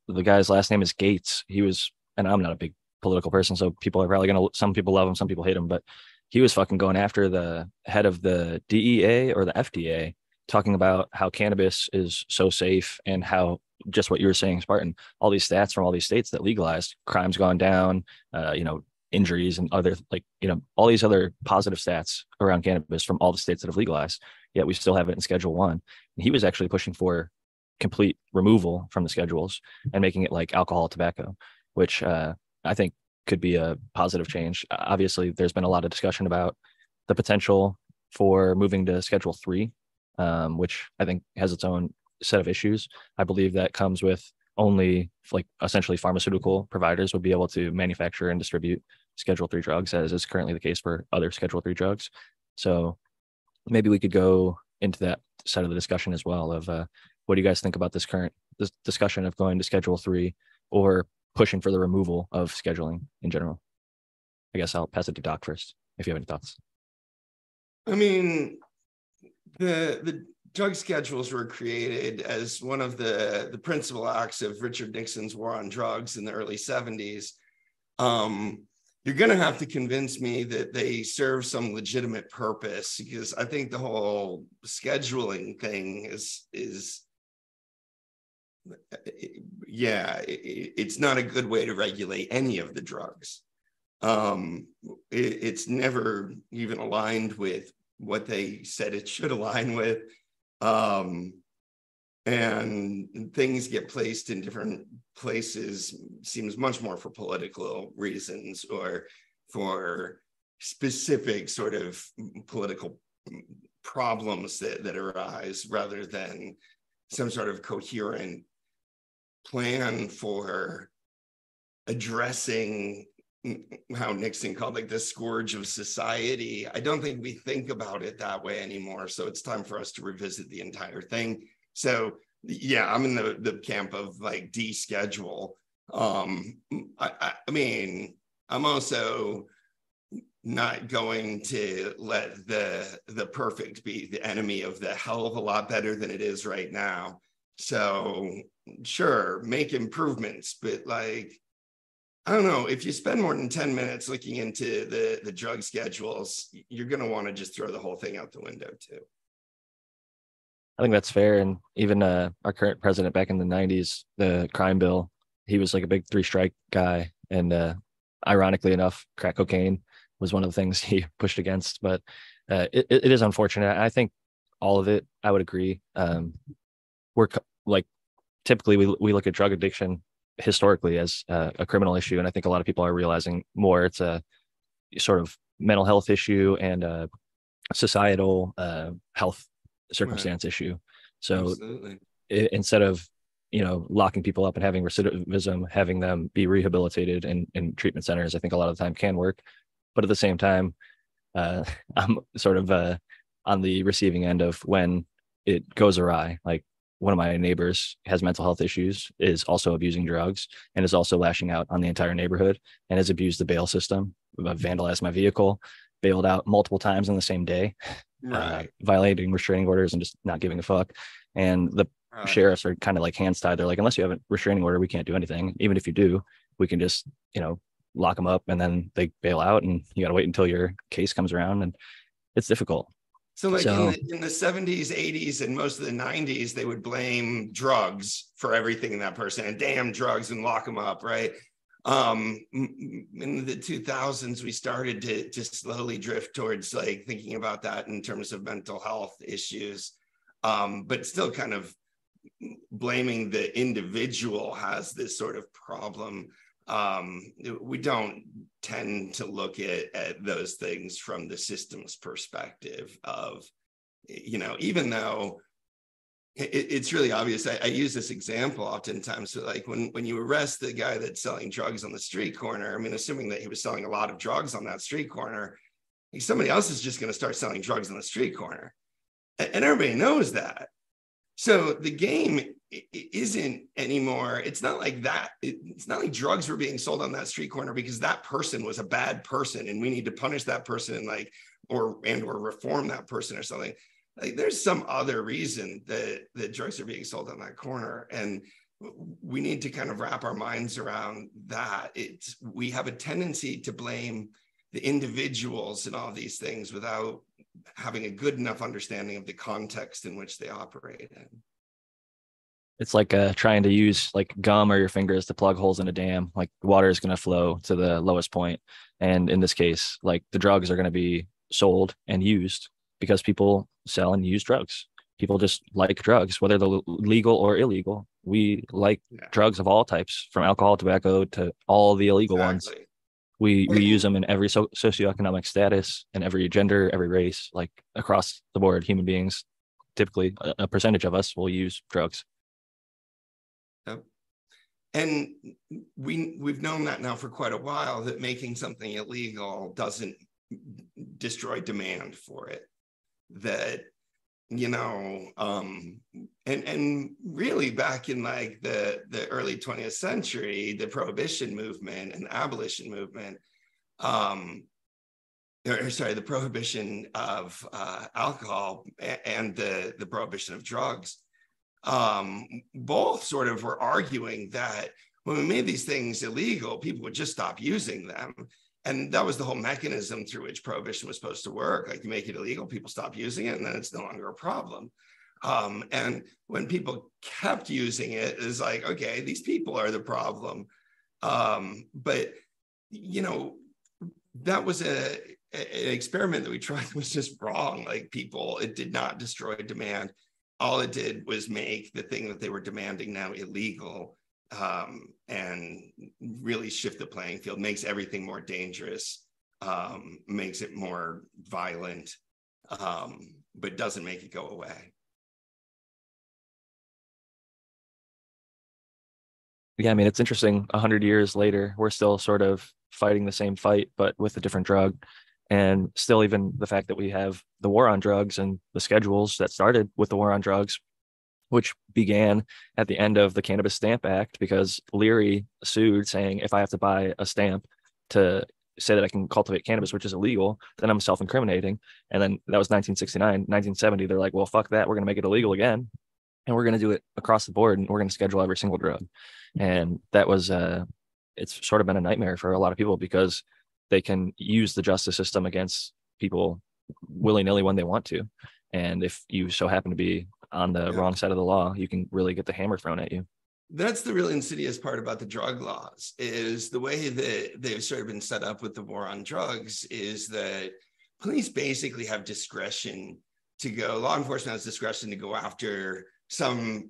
the guy's last name is Gates. He was, and I'm not a big political person, so people are probably gonna. Some people love him, some people hate him, but he was fucking going after the head of the DEA or the FDA, talking about how cannabis is so safe and how just what you were saying, Spartan, all these stats from all these states that legalized crime's gone down, uh, you know, injuries and other like, you know, all these other positive stats around cannabis from all the states that have legalized. Yet we still have it in schedule one. And he was actually pushing for complete removal from the schedules and making it like alcohol, tobacco, which uh, I think could be a positive change. Obviously, there's been a lot of discussion about the potential for moving to schedule three, um, which I think has its own set of issues. I believe that comes with only like essentially pharmaceutical providers would be able to manufacture and distribute schedule three drugs as is currently the case for other schedule three drugs. So maybe we could go into that side of the discussion as well of uh, what do you guys think about this current this discussion of going to schedule three or pushing for the removal of scheduling in general? I guess i'll pass it to doc first if you have any thoughts. I mean the the drug schedules were created as one of the, the principal acts of Richard Nixon's war on drugs in the early 70s. Um, you're going to have to convince me that they serve some legitimate purpose because I think the whole scheduling thing is is yeah, it, it's not a good way to regulate any of the drugs. Um, it, it's never even aligned with what they said it should align with um, and things get placed in different places seems much more for political reasons or for specific sort of political problems that, that arise rather than some sort of coherent plan for addressing how Nixon called like the scourge of society. I don't think we think about it that way anymore. So it's time for us to revisit the entire thing. So yeah, I'm in the, the camp of like deschedule. Um, I, I, mean, I'm also not going to let the the perfect be the enemy of the hell of a lot better than it is right now. So sure, make improvements, but like I don't know. If you spend more than 10 minutes looking into the, the drug schedules, you're going to want to just throw the whole thing out the window, too. I think that's fair. And even uh, our current president back in the 90s, the crime bill, he was like a big three strike guy. And uh, ironically enough, crack cocaine was one of the things he pushed against. But uh, it, it is unfortunate. I think all of it, I would agree. Um, we're like typically we, we look at drug addiction historically as uh, a criminal issue, and I think a lot of people are realizing more it's a sort of mental health issue and a societal uh, health circumstance right. issue. So it, instead of you know locking people up and having recidivism, having them be rehabilitated in, in treatment centers, I think a lot of the time can work. But at the same time, uh, I'm sort of uh, on the receiving end of when it goes awry. Like one of my neighbors has mental health issues, is also abusing drugs, and is also lashing out on the entire neighborhood and has abused the bail system, vandalized my vehicle, bailed out multiple times on the same day, uh, right. uh, violating restraining orders and just not giving a fuck. And the right. sheriffs are kind of like hands tied. They're like, unless you have a restraining order, we can't do anything. Even if you do, we can just, you know, lock them up and then they bail out and you got to wait until your case comes around. And it's difficult. So, like so, in, the, in, the, 70s, 80s, and most of the 90s, they would blame drugs for everything in that person and damn drugs and lock them up, right? Um, in the 2000s, we started to, to slowly drift towards like thinking about that in terms of mental health issues, um, but still kind of blaming the individual has this sort of problem um, we don't tend to look at, at those things from the systems perspective of, you know, even though it, it's really obvious. I, I, use this example oftentimes. So like when, when you arrest the guy that's selling drugs on the street corner, I mean, assuming that he was selling a lot of drugs on that street corner, somebody else is just going to start selling drugs on the street corner. And, and everybody knows that. So the game isn't anymore. It's not like that. It's not like drugs were being sold on that street corner because that person was a bad person and we need to punish that person and like or and or reform that person or something. Like there's some other reason that that drugs are being sold on that corner and we need to kind of wrap our minds around that. It's we have a tendency to blame the individuals and all these things without having a good enough understanding of the context in which they operate in. It's like uh, trying to use like gum or your fingers to plug holes in a dam. Like water is going to flow to the lowest point, and in this case, like the drugs are going to be sold and used because people sell and use drugs. People just like drugs, whether they're legal or illegal. We like Yeah. drugs of all types, from alcohol, tobacco to all the illegal ones. We we use them in every so- socioeconomic status and every gender, every race, like across the board. Human beings, typically a, a percentage of us will use drugs. And we we've known that now for quite a while that making something illegal doesn't destroy demand for it. That you know, um, and and really back in like the the early 20th century, the prohibition movement and the abolition movement, um, or sorry, the prohibition of uh, alcohol and the the prohibition of drugs um, both sort of were arguing that when we made these things illegal, people would just stop using them. And that was the whole mechanism through which prohibition was supposed to work. Like you make it illegal, people stop using it, and then it's no longer a problem. Um, and when people kept using it, it's like, okay, these people are the problem. Um, but you know, that was a, an experiment that we tried that was just wrong. Like people, it did not destroy demand all it did was make the thing that they were demanding now illegal um, and really shift the playing field, makes everything more dangerous, um, makes it more violent, um, but doesn't make it go away. Yeah, I mean, it's interesting. A hundred years later, we're still sort of fighting the same fight, but with a different drug. And still, even the fact that we have the war on drugs and the schedules that started with the war on drugs, which began at the end of the Cannabis Stamp Act, because Leary sued saying, if I have to buy a stamp to say that I can cultivate cannabis, which is illegal, then I'm self incriminating. And then that was 1969. 1970, they're like, well, fuck that. We're going to make it illegal again. And we're going to do it across the board and we're going to schedule every single drug. And that was, uh, it's sort of been a nightmare for a lot of people because they can use the justice system against people willy nilly when they want to. And if you so happen to be on the Yeah. wrong side of the law, you can really get the hammer thrown at you. That's the real insidious part about the drug laws is the way that they've sort of been set up with the war on drugs is that police basically have discretion to go, law enforcement has discretion to go after some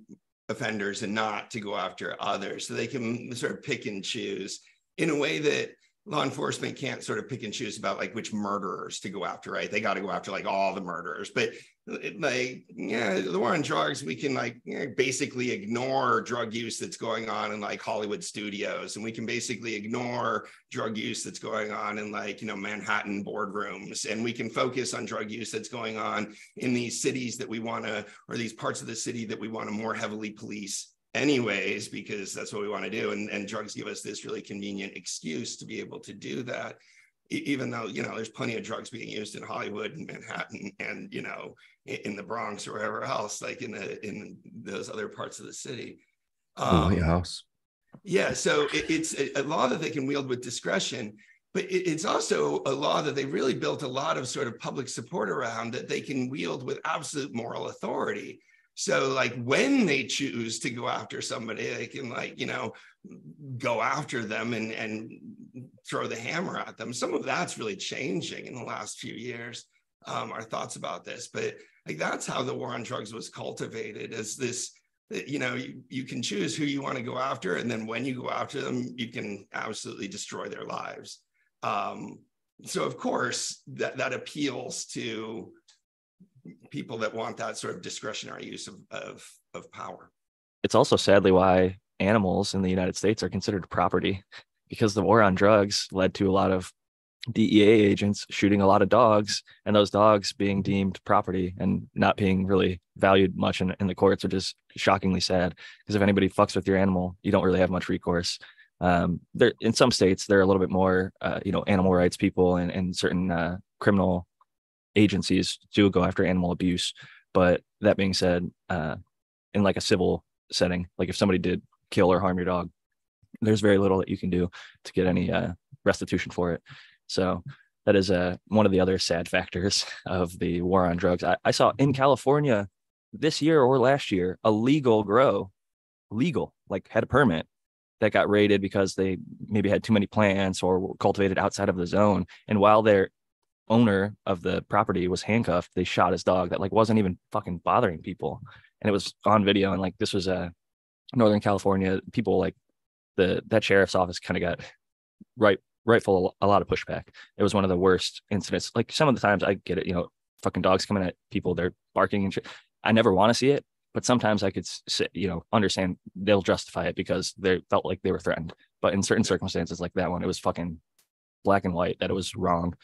offenders and not to go after others. So they can sort of pick and choose in a way that law enforcement can't sort of pick and choose about like which murderers to go after, right? They got to go after like all the murderers. But like, yeah, the war on drugs, we can like you know, basically ignore drug use that's going on in like Hollywood studios, and we can basically ignore drug use that's going on in like, you know, Manhattan boardrooms, and we can focus on drug use that's going on in these cities that we want to, or these parts of the city that we want to more heavily police anyways because that's what we want to do and, and drugs give us this really convenient excuse to be able to do that even though you know there's plenty of drugs being used in hollywood and manhattan and you know in the bronx or wherever else like in the in those other parts of the city The Um, White House. yeah, so it, it's a, a law that they can wield with discretion, but it, it's also a law that they really built a lot of sort of public support around that they can wield with absolute moral authority. So, like when they choose to go after somebody, they can like you know go after them and and throw the hammer at them. Some of that's really changing in the last few years. Um, our thoughts about this, but like that's how the war on drugs was cultivated as this you know you, you can choose who you want to go after and then when you go after them you can absolutely destroy their lives um, so of course that, that appeals to people that want that sort of discretionary use of, of, of power It's also sadly why animals in the United States are considered property because the war on drugs led to a lot of DEA agents shooting a lot of dogs and those dogs being deemed property and not being really valued much in, in the courts, which is shockingly sad. Because if anybody fucks with your animal, you don't really have much recourse. Um, there in some states, there are a little bit more, uh, you know, animal rights people and, and certain uh, criminal agencies do go after animal abuse. But that being said, uh, in like a civil setting, like if somebody did kill or harm your dog, there's very little that you can do to get any uh, restitution for it. So that is uh, one of the other sad factors of the war on drugs. I, I saw in California this year or last year a legal grow legal, like had a permit that got raided because they maybe had too many plants or cultivated outside of the zone. And while their owner of the property was handcuffed, they shot his dog that like wasn't even fucking bothering people. And it was on video. And like this was a uh, Northern California. People like the that sheriff's office kind of got right rightful a lot of pushback. It was one of the worst incidents. Like some of the times I get it, you know, fucking dogs coming at people, they're barking and shit. I never want to see it, but sometimes I could, you know, understand they'll justify it because they felt like they were threatened. But in certain circumstances like that one, it was fucking black and white that it was wrong.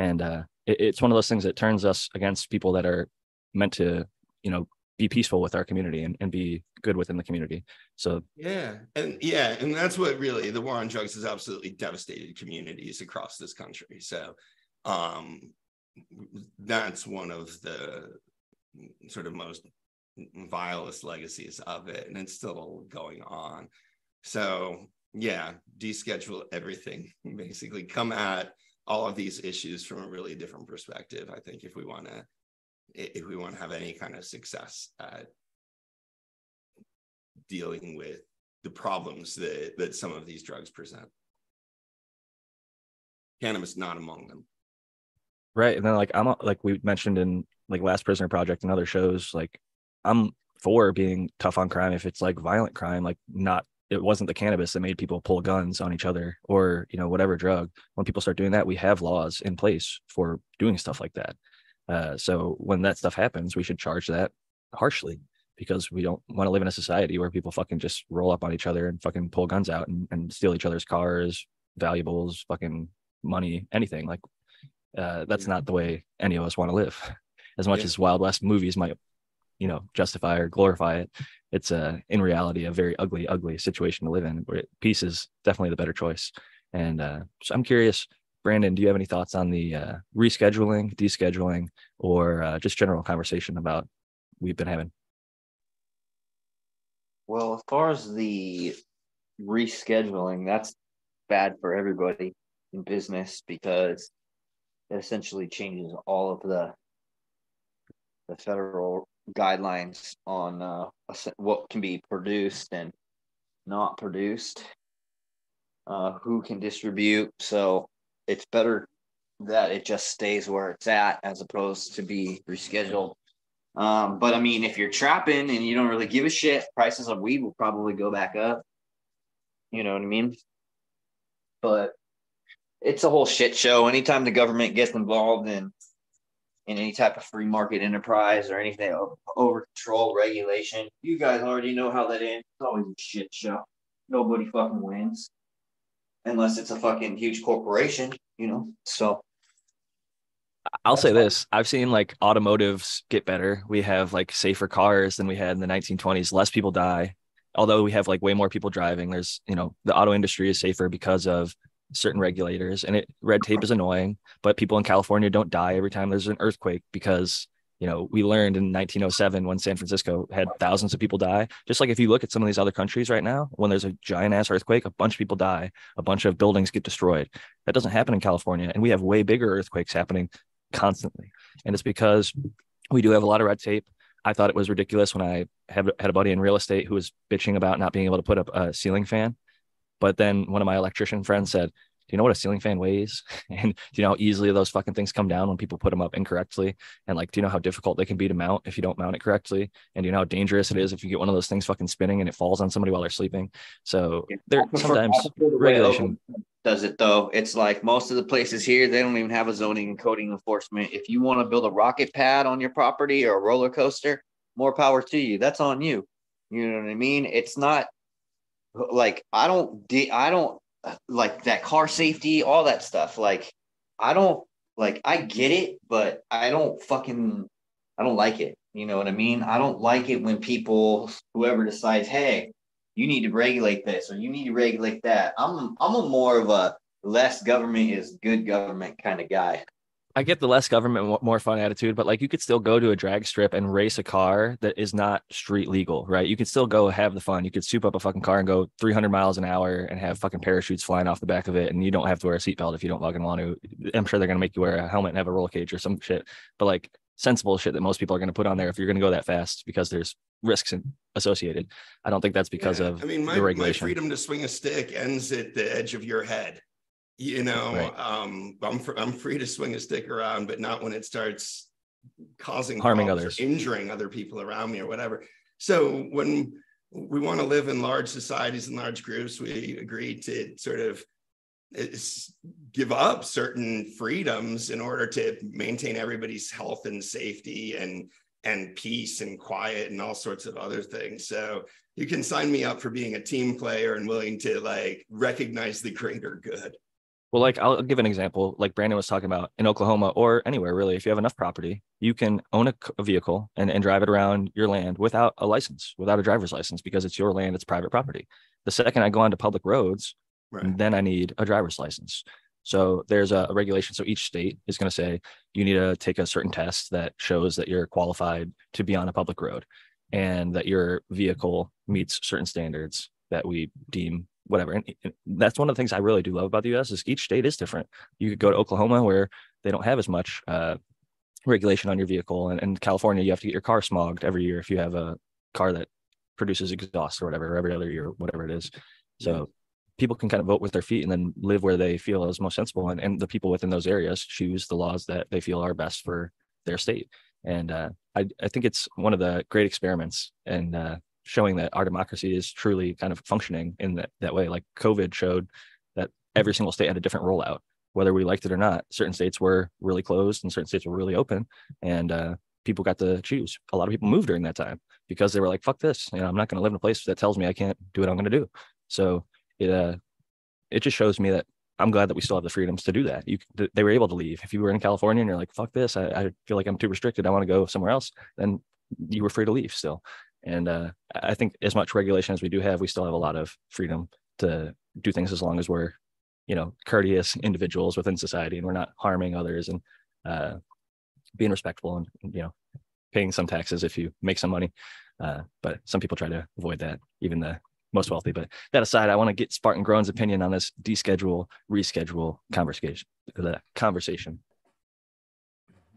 And uh, it, it's one of those things that turns us against people that are meant to, you know, be peaceful with our community and, and be good within the community. So yeah, and yeah, and that's what really the war on drugs has absolutely devastated communities across this country. So um that's one of the sort of most vilest legacies of it, and it's still going on. So yeah, deschedule everything. Basically, come at all of these issues from a really different perspective. I think if we want to if we want to have any kind of success at dealing with the problems that, that some of these drugs present. Cannabis not among them. Right. And then like I'm like we mentioned in like Last Prisoner Project and other shows, like I'm for being tough on crime if it's like violent crime, like not it wasn't the cannabis that made people pull guns on each other or you know whatever drug when people start doing that we have laws in place for doing stuff like that uh, so when that stuff happens, we should charge that harshly because we don't want to live in a society where people fucking just roll up on each other and fucking pull guns out and, and steal each other's cars, valuables, fucking money, anything. Like uh, that's not the way any of us want to live. As much yeah. as Wild West movies might, you know, justify or glorify it, it's a in reality a very ugly, ugly situation to live in. Where peace is definitely the better choice. And uh, so I'm curious Brandon, do you have any thoughts on the uh, rescheduling, descheduling, or uh, just general conversation about we've been having? Well, as far as the rescheduling, that's bad for everybody in business because it essentially changes all of the the federal guidelines on uh, what can be produced and not produced, uh, who can distribute. So it's better that it just stays where it's at as opposed to be rescheduled. Um, but I mean, if you're trapping and you don't really give a shit, prices of weed will probably go back up. You know what I mean? But it's a whole shit show. Anytime the government gets involved in in any type of free market enterprise or anything over control regulation, you guys already know how that ends. It's always a shit show. Nobody fucking wins unless it's a fucking huge corporation, you know. So I'll say this I've seen like automotives get better. We have like safer cars than we had in the 1920s. Less people die. Although we have like way more people driving, there's, you know, the auto industry is safer because of certain regulators and it red tape is annoying, but people in California don't die every time there's an earthquake because you know, we learned in 1907 when San Francisco had thousands of people die. Just like if you look at some of these other countries right now, when there's a giant ass earthquake, a bunch of people die, a bunch of buildings get destroyed. That doesn't happen in California. And we have way bigger earthquakes happening constantly. And it's because we do have a lot of red tape. I thought it was ridiculous when I had, had a buddy in real estate who was bitching about not being able to put up a ceiling fan. But then one of my electrician friends said, do you know what a ceiling fan weighs? And do you know how easily those fucking things come down when people put them up incorrectly? And like, do you know how difficult they can be to mount if you don't mount it correctly? And do you know how dangerous it is if you get one of those things fucking spinning and it falls on somebody while they're sleeping? So there sometimes regulation does it though. It's like most of the places here, they don't even have a zoning and coding enforcement. If you want to build a rocket pad on your property or a roller coaster, more power to you. That's on you. You know what I mean? It's not like I don't I don't like that car safety, all that stuff. Like, I don't like I get it, but I don't fucking I don't like it. You know what I mean? I don't like it when people whoever decides, hey, you need to regulate this or you need to regulate that. I'm I'm a more of a less government is good government kind of guy. I get the less government, more fun attitude, but like you could still go to a drag strip and race a car that is not street legal, right? You could still go have the fun. You could soup up a fucking car and go 300 miles an hour and have fucking parachutes flying off the back of it. And you don't have to wear a seatbelt if you don't fucking want to. I'm sure they're going to make you wear a helmet and have a roll cage or some shit, but like sensible shit that most people are going to put on there if you're going to go that fast because there's risks associated. I don't think that's because Yeah, of I mean, my, the my freedom to swing a stick ends at the edge of your head. You know, Right. um, I'm fr- I'm free to swing a stick around, but not when it starts causing Harming others. injuring other people around me or whatever. So when we want to live in large societies and large groups, we agree to sort of give up certain freedoms in order to maintain everybody's health and safety and and peace and quiet and all sorts of other things. So you can sign me up for being a team player and willing to like recognize the greater good. Well, like I'll give an example, like Brandon was talking about in Oklahoma or anywhere really. If you have enough property, you can own a vehicle and, and drive it around your land without a license, without a driver's license, because it's your land, it's private property. The second I go onto public roads, Right. then I need a driver's license. So there's a, a regulation. So each state is going to say you need to take a certain test that shows that you're qualified to be on a public road and that your vehicle meets certain standards that we deem whatever. And and that's one of the things I really do love about the US is each state is different. You could go to Oklahoma where they don't have as much uh, regulation on your vehicle. And in California, you have to get your car smogged every year if you have a car that produces exhaust or whatever, or every other year, whatever it is. So people can kind of vote with their feet and then live where they feel is most sensible. And, and the people within those areas choose the laws that they feel are best for their state. And uh, I, I think it's one of the great experiments and uh, showing that our democracy is truly kind of functioning in that, that way. Like COVID showed that every single state had a different rollout, whether we liked it or not. Certain states were really closed and certain states were really open. And uh, people got to choose. A lot of people moved during that time because they were like, fuck this. You know, I'm not going to live in a place that tells me I can't do what I'm going to do. So it uh it just shows me that I'm glad that we still have the freedoms to do that. You they were able to leave. If you were in California and you're like, fuck this, I, I feel like I'm too restricted. I want to go somewhere else, then you were free to leave still. And uh, I think as much regulation as we do have, we still have a lot of freedom to do things as long as we're, you know, courteous individuals within society and we're not harming others and uh, being respectful and you know, paying some taxes if you make some money. Uh, but some people try to avoid that, even the most wealthy. But that aside, I want to get Spartan Grown's opinion on this deschedule, reschedule conversation. The conversation.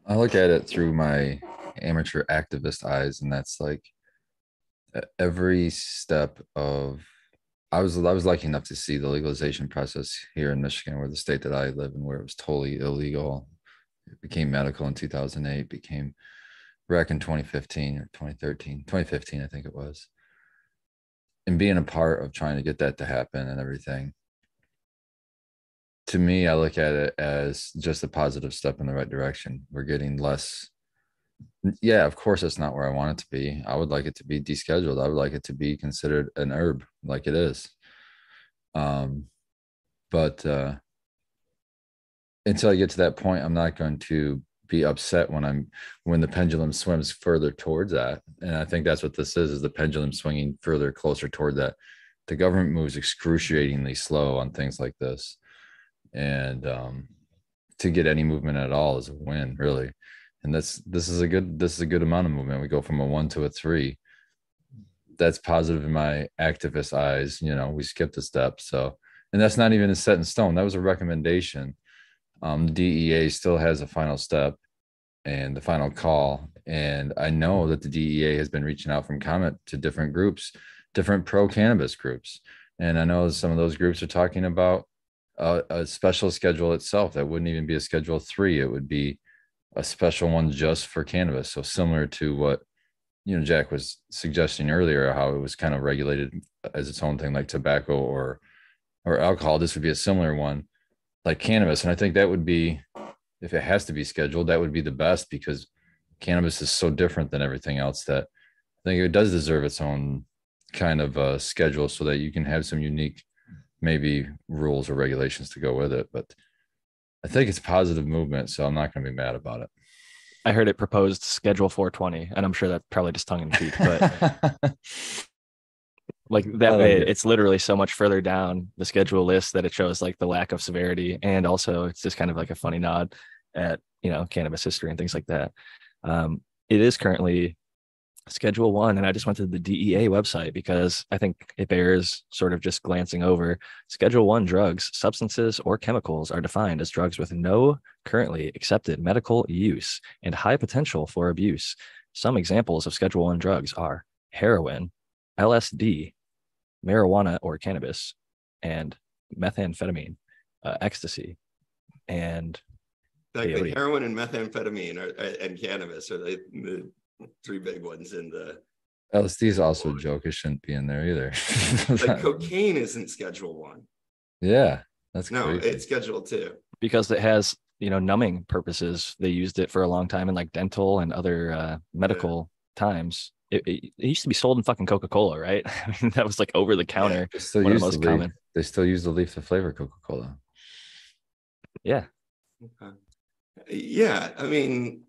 I look at it through my amateur activist eyes, and that's like every step of. I was I was lucky enough to see the legalization process here in Michigan, where the state that I live in, where it was totally illegal. It became medical in 2008, became rec in 2015 or 2013, 2015, I think it was. And being a part of trying to get that to happen and everything, to me, I look at it as just a positive step in the right direction. We're getting less. Yeah, of course, it's not where I want it to be. I would like it to be descheduled. I would like it to be considered an herb, like it is. Um, but uh, until I get to that point, I'm not going to be upset when I'm when the pendulum swims further towards that. And I think that's what this is: is the pendulum swinging further closer toward that. The government moves excruciatingly slow on things like this and um, to get any movement at all is a win, really. And that's this is a good this is a good amount of movement. We go from a one to a three. That's positive in my activist eyes. You know, we skipped a step, so and that's not even a set in stone. That was a recommendation. Um, the DEA still has a final step and the final call, and I know that the DEA has been reaching out from comment to different groups, different pro cannabis groups, and I know some of those groups are talking about a, a special schedule itself that wouldn't even be a schedule three it would be a special one just for cannabis. So similar to what you know jack was suggesting earlier how it was kind of regulated as its own thing like tobacco or or alcohol. This would be a similar one like cannabis. And i think that would be if it has to be scheduled that would be the best because cannabis is so different than everything else that i think it does deserve its own kind of uh, schedule so that you can have some unique maybe rules or regulations to go with it. But I think it's positive movement, so I'm not going to be mad about it. I heard it proposed schedule 420, and I'm sure that's probably just tongue in cheek, but like that way, it. it's literally so much further down the schedule list that it shows like the lack of severity, and also it's just kind of like a funny nod at you know cannabis history and things like that. Um, it is currently Schedule One, and I just went to the DEA website because I think it bears sort of just glancing over. Schedule One drugs, substances, or chemicals are defined as drugs with no currently accepted medical use and high potential for abuse. Some examples of Schedule One drugs are heroin, LSD, marijuana or cannabis, and methamphetamine, uh, ecstasy, and Like the heroin and methamphetamine are, and cannabis are the, the three big ones in the. LSD is also a joke. It shouldn't be in there either. Like cocaine isn't Schedule One. yeah, that's No, crazy. it's Schedule Two. because it has you know numbing purposes. They used it for a long time in like dental and other uh, medical times. It, it, it used to be sold in fucking Coca Cola, right? I mean, that was like over the counter. They still one of the use the most leaf. common. They still use the leaf to flavor Coca Cola. Yeah, Okay. Yeah, I mean,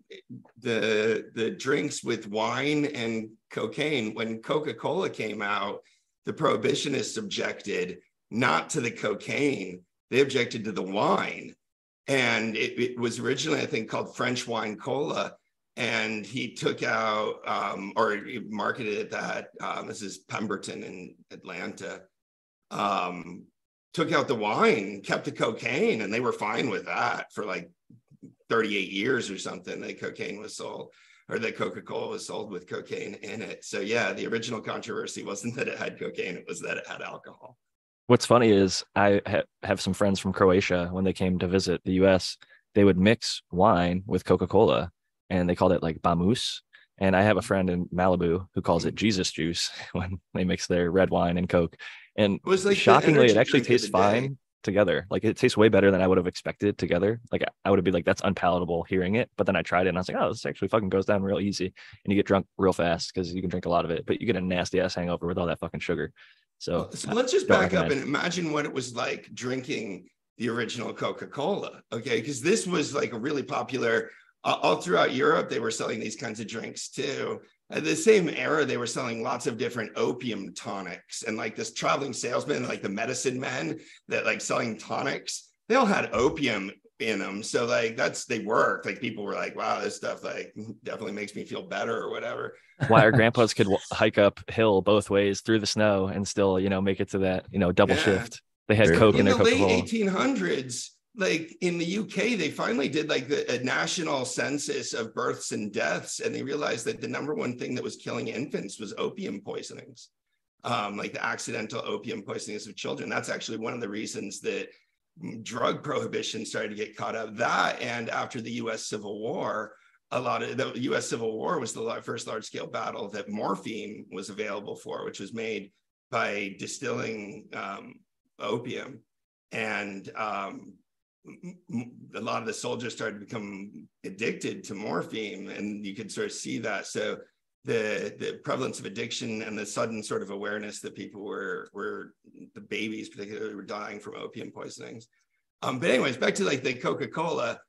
the the drinks with wine and cocaine. When Coca Cola came out, the prohibitionists objected not to the cocaine; they objected to the wine, and it, it was originally, I think, called French wine cola. And he took out, um, or marketed it that um, this is Pemberton in Atlanta. Um, took out the wine, kept the cocaine, and they were fine with that for like 38 years or something. that cocaine was sold, or that Coca Cola was sold with cocaine in it. So, yeah, the original controversy wasn't that it had cocaine, it was that it had alcohol. What's funny is I ha- have some friends from Croatia when they came to visit the US, they would mix wine with Coca Cola and they called it like Bambus. And I have a friend in Malibu who calls it Jesus juice when they mix their red wine and Coke. And It was like shockingly, it actually tastes fine together. Like it tastes way better than I would have expected together. Like I would have been like, that's unpalatable hearing it. But then I tried it and I was like, oh, this actually fucking goes down real easy. And you get drunk real fast because you can drink a lot of it, but you get a nasty ass hangover with all that fucking sugar. So, So let's just back up and imagine what it was like drinking the original Coca Cola. Okay. Because this was like a really popular, uh, all throughout Europe, they were selling these kinds of drinks too. At the same era, they were selling lots of different opium tonics and like this traveling salesman, like the medicine men that like selling tonics, they all had opium in them. So like that's, they worked. Like people were like, wow, this stuff like definitely makes me feel better or whatever. why our grandpas could hike up hill both ways through the snow and still, you know, make it to that, you know, double Yeah. shift. They had Very Coke in in their the late Coca Cola. 1800s like in the uk they finally did like the, a national census of births and deaths and they realized that the number one thing that was killing infants was opium poisonings. Um, like the accidental opium poisonings of children. That's actually one of the reasons that drug prohibition started to get caught up. That and after the us civil war a lot of the us civil war was the first large scale battle that morphine was available for which was made by distilling um, opium. And um, a lot of the soldiers started to become addicted to morphine and you could sort of see that. So the the prevalence of addiction and the sudden sort of awareness that people were were the babies particularly were dying from opium poisonings. Um, but anyways back to like the coca-cola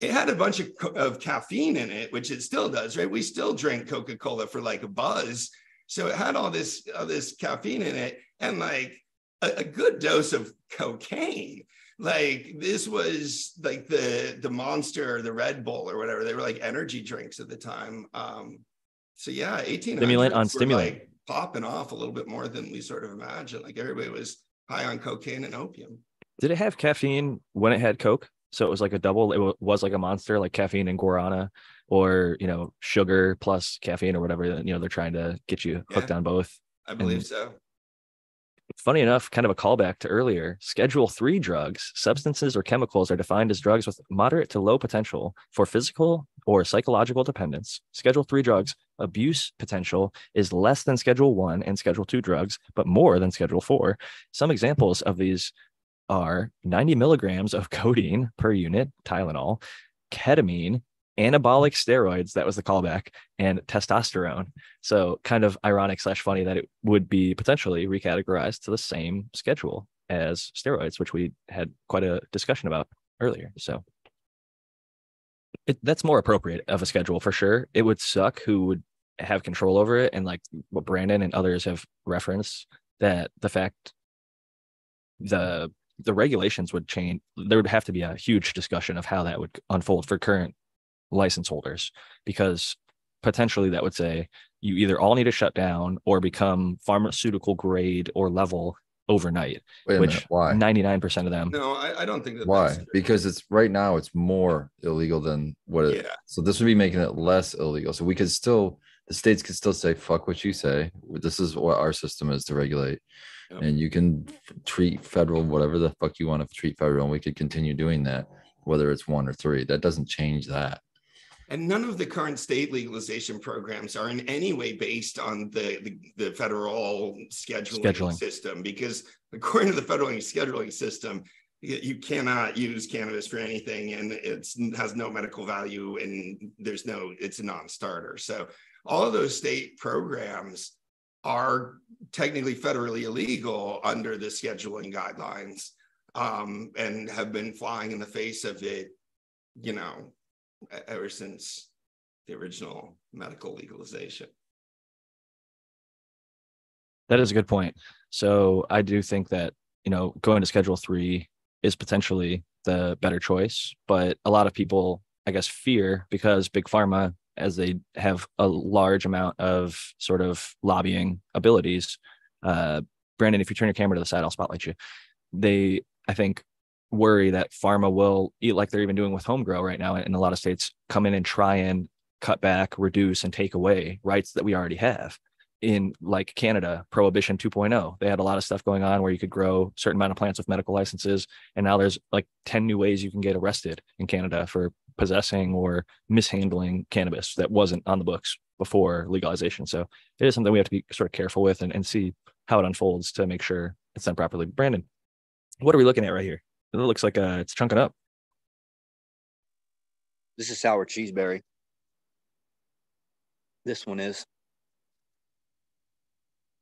it had a bunch of, of caffeine in it which it still does right? We still drink coca-cola for like a buzz. So it had all this all this caffeine in it and like a, a good dose of cocaine like this was like the the monster or the red bull or whatever they were like energy drinks at the time um so yeah 18 Stimulant on stimulant. like popping off a little bit more than we sort of imagined like everybody was high on cocaine and opium Did it have caffeine when it had Coke? So it was like a double, it was like a monster, like caffeine and guarana, or, you know, sugar plus caffeine or whatever, you know, they're trying to get you hooked on both. i believe And- so funny enough, kind of a callback to earlier, Schedule 3 drugs, substances or chemicals are defined as drugs with moderate to low potential for physical or psychological dependence. Schedule 3 drugs abuse potential is less than Schedule 1 and Schedule 2 drugs, but more than Schedule 4. Some examples of these are 90 milligrams of codeine per unit, Tylenol, ketamine, anabolic steroids, that was the callback, and testosterone. So kind of ironic slash funny that it would be potentially recategorized to the same schedule as steroids, which we had quite a discussion about earlier. So it, that's more appropriate of a schedule for sure. It would suck who would have control over it, and like what Brandon and others have referenced that the fact the the regulations would change. There would have to be a huge discussion of how that would unfold for current license holders because potentially that would say you either all need to shut down or become pharmaceutical grade or level overnight Wait a which minute. Why? 99% of them no i, I don't think that Why? that's. Because it's right now it's more illegal than what it yeah so this would be making it less illegal. So we could still the states could still say fuck what you say. This is what our system is to regulate. Yep. And you can f- treat federal whatever the fuck you want to treat federal, and we could continue doing that, whether it's one or three. That doesn't change that. And none of the current state legalization programs are in any way based on the, the, the federal scheduling, Scheduling. system because according to the federal scheduling system, you, cannot use cannabis for anything and it's has no medical value and there's no it's a non-starter. So all of those state programs are technically federally illegal under the scheduling guidelines um, and have been flying in the face of it, you know, ever since the original medical legalization. That is a good point. So I do think that, you know, going to schedule three is potentially the better choice. But a lot of people, I guess, fear because big pharma, as they have a large amount of sort of lobbying abilities. Uh, Brandon, if you turn your camera to the side, I'll spotlight you. They, I think, worry that pharma will eat like they're even doing with home grow right now in a lot of states, come in and try and cut back, reduce, and take away rights that we already have in like Canada, Prohibition 2.0. They had a lot of stuff going on where you could grow certain amount of plants with medical licenses. And now there's like 10 new ways you can get arrested in Canada for possessing or mishandling cannabis that wasn't on the books before legalization. So it is something we have to be sort of careful with and, and see how it unfolds to make sure it's done properly. Brandon, what are we looking at right here? It looks like uh, it's chunking up. This is sour cheeseberry. This one is.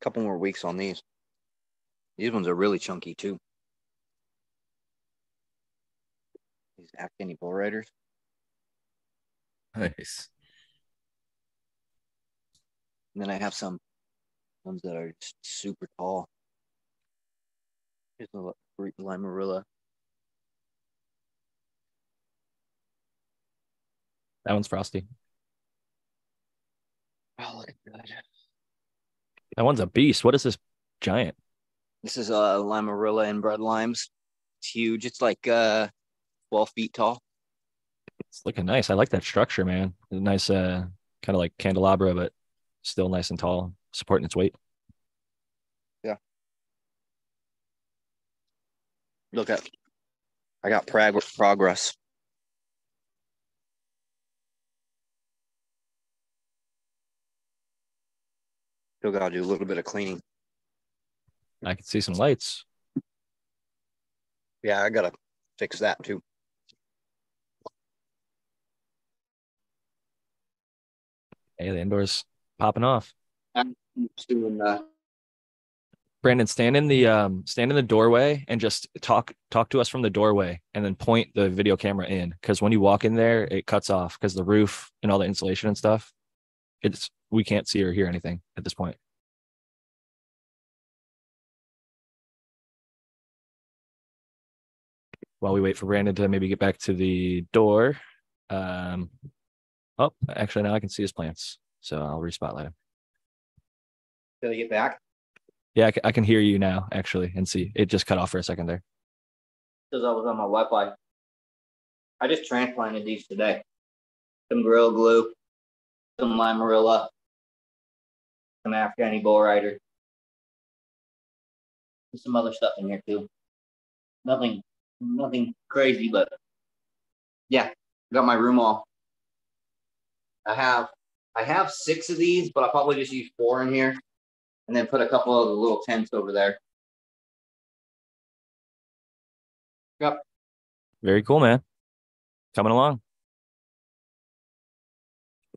A couple more weeks on these. These ones are really chunky too. These Afghani bull riders. Nice. And then I have some ones that are just super tall. Here's the li- Limarilla. That one's frosty. Oh, look at that. That one's a beast. What is this giant? This is uh Limarilla and bread limes. It's huge. It's like uh 12 feet tall. It's looking nice. I like that structure, man. A nice, uh, kind of like candelabra, but still nice and tall, supporting its weight. Yeah. Look at I got prog- progress. Still gotta do a little bit of cleaning. I can see some lights. Yeah, I gotta fix that too. Hey, the indoors popping off. I'm doing uh Brandon, stand in the um stand in the doorway and just talk talk to us from the doorway and then point the video camera in because when you walk in there, it cuts off because the roof and all the insulation and stuff. It's we can't see or hear anything at this point. While we wait for Brandon to maybe get back to the door. Um oh, actually now I can see his plants. So I'll respotlight him. did I get back? Yeah, I can hear you now actually and see. It just cut off for a second there. Because I was on my Wi-Fi. I just transplanted these today. Some Gorilla Glue, some Limarilla, some Afghani Bull Rider, and some other stuff in here too. Nothing, nothing crazy, but yeah, got my room all. I have, I have six of these, but I'll probably just use four in here, and then put a couple of the little tents over there. Yep. Very cool, man. Coming along.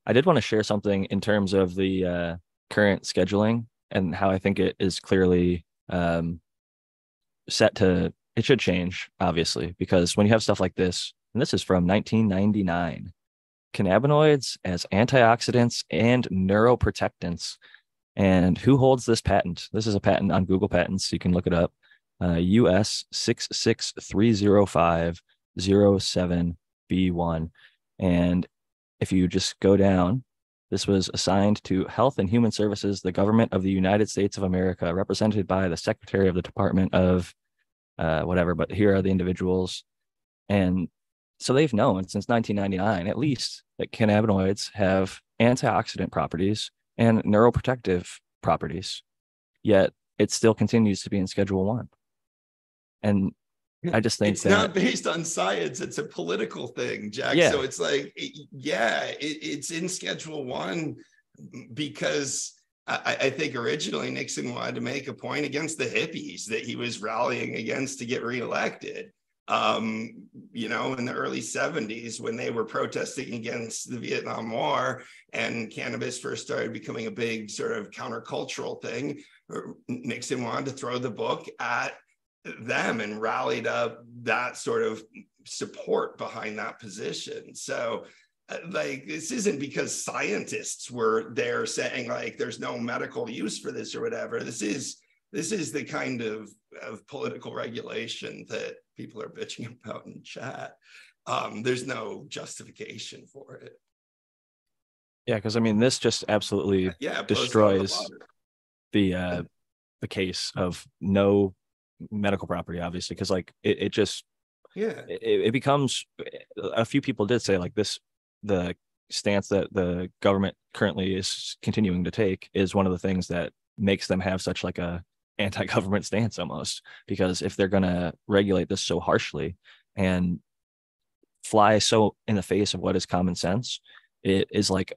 I did want to share something in terms of the uh, current scheduling and how I think it is clearly um, set to, it should change, obviously, because when you have stuff like this, and this is from 1999, cannabinoids as antioxidants and neuroprotectants. And who holds this patent? This is a patent on Google Patents. You can look it up. Uh, US 6630507B1. And if you just go down, this was assigned to Health and Human Services, the government of the United States of America, represented by the Secretary of the Department of uh, whatever. But here are the individuals. And so they've known since 1999, at least, that cannabinoids have antioxidant properties and neuroprotective properties, yet it still continues to be in Schedule One. And I just think it's that not based on science it's a political thing jack Yeah. so it's like it- yeah it, it's in schedule one because I, I think originally nixon wanted to make a point against the hippies that he was rallying against to get reelected um, you know, in the early 70s when they were protesting against the Vietnam War and cannabis first started becoming a big sort of countercultural thing, Nixon wanted to throw the book at them and rallied up that sort of support behind that position. So, uh, like, this isn't because scientists were there saying like there's no medical use for this or whatever. This is this is the kind of, of political regulation that people are bitching about in chat. Um, there's no justification for it. yeah, because I mean, this just absolutely Yeah, it blows it out of the Destroys the uh the case of no medical property, obviously, because like it, it just Yeah, it, it becomes a few people did say like this the stance that the government currently is continuing to take is one of the things that makes them have such like a anti-government stance almost because if they're going to regulate this so harshly and fly so in the face of what is common sense it is like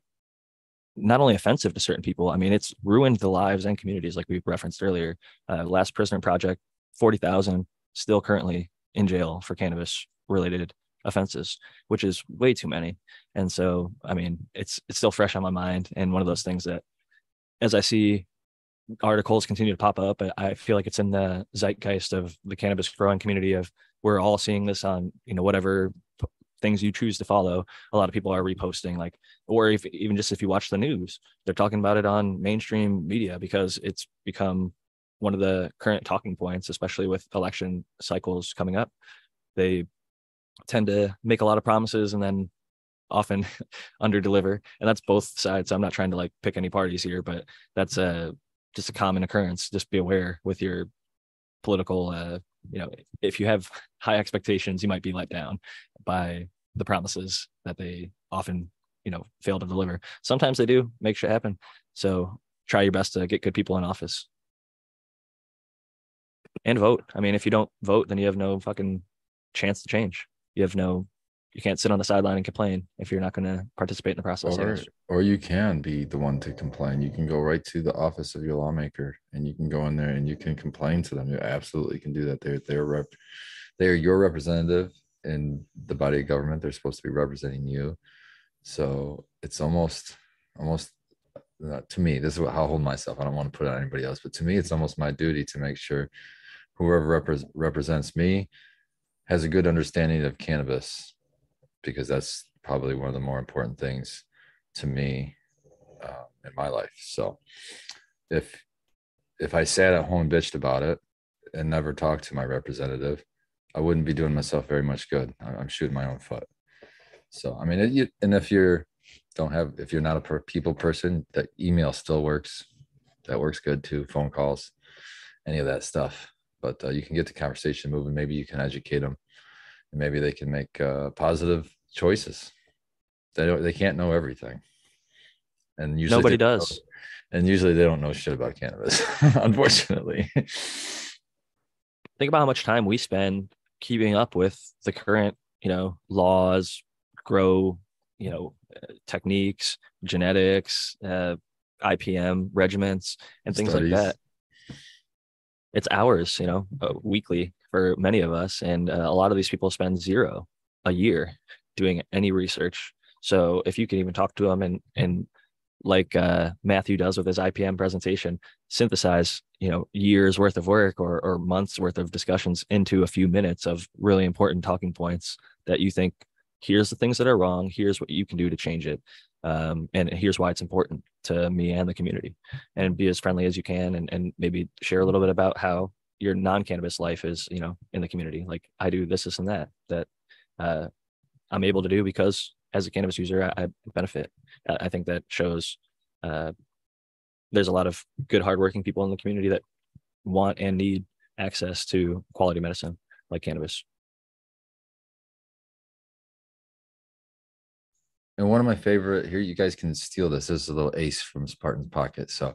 not only offensive to certain people i mean it's ruined the lives and communities like we referenced earlier. Uh, last prisoner project 40,000 still currently in jail for cannabis related offenses which is way too many. And so i mean it's it's still fresh on my mind and one of those things that as i see articles continue to pop up I- feel like it's in the zeitgeist of the cannabis growing community of we're all seeing this on you know whatever p- things you choose to follow. A lot of people are reposting like or if even just if you watch the news they're talking about it on mainstream media because it's become one of the current talking points especially with election cycles coming up they tend to make a lot of promises and then often under deliver and that's both sides. I'm not trying to like pick any parties here but that's a just a common occurrence. Just be aware with your political uh you know if you have high expectations you might be let down by the promises that they often you know fail to deliver. Sometimes they do make shit happen. So try your best to get good people in office and vote i mean if you don't vote then you have no fucking chance to change you have no you can't sit on the sideline and complain if you're not going to participate in the process Or, or you can be the one to complain. You can go right to the office of your lawmaker and you can go in there and you can complain to them. You absolutely can do that. They're they're rep, they're your representative in the body of government. They're supposed to be representing you. So it's almost almost uh, to me, this is what how I hold myself. I don't want to put it on anybody else, but to me, it's almost my duty to make sure whoever repres represents me has a good understanding of cannabis because that's probably one of the more important things to me uh, in my life. So if if I sat at home and bitched about it and never talked to my representative, I wouldn't be doing myself very much good. I'm shooting my own foot. So I mean, it, you, and if you're don't have if you're not a per, people person, that email still works. That works good too. Phone calls, any of that stuff. But uh, you can get the conversation moving. Maybe you can educate them and maybe they can make uh, positive choices. They don't. They can't know everything, and usually nobody don't know- does and usually they don't know shit about cannabis, unfortunately. think about how much time we spend keeping up with the current you know laws grow you know techniques genetics uh, ipm regiments and things Studies. like that it's hours you know uh, weekly for many of us and uh, a lot of these people spend zero a year doing any research. So if you can even talk to them and and like uh, matthew does with his ipm presentation synthesize you know years worth of work or or months worth of discussions into a few minutes of really important talking points that you think here's the things that are wrong. Here's what you can do to change it um, and here's why it's important to me and the community. And be as friendly as you can and, and maybe share a little bit about how your non-cannabis life is you know in the community. Like i do this this and that that uh, i'm able to do because as a cannabis user i, I benefit. I, think that shows uh, there's a lot of good hardworking people in the community that want and need access to quality medicine like cannabis and one of my favorite here, you guys can steal this. This is a little ace from Spartan's pocket. So,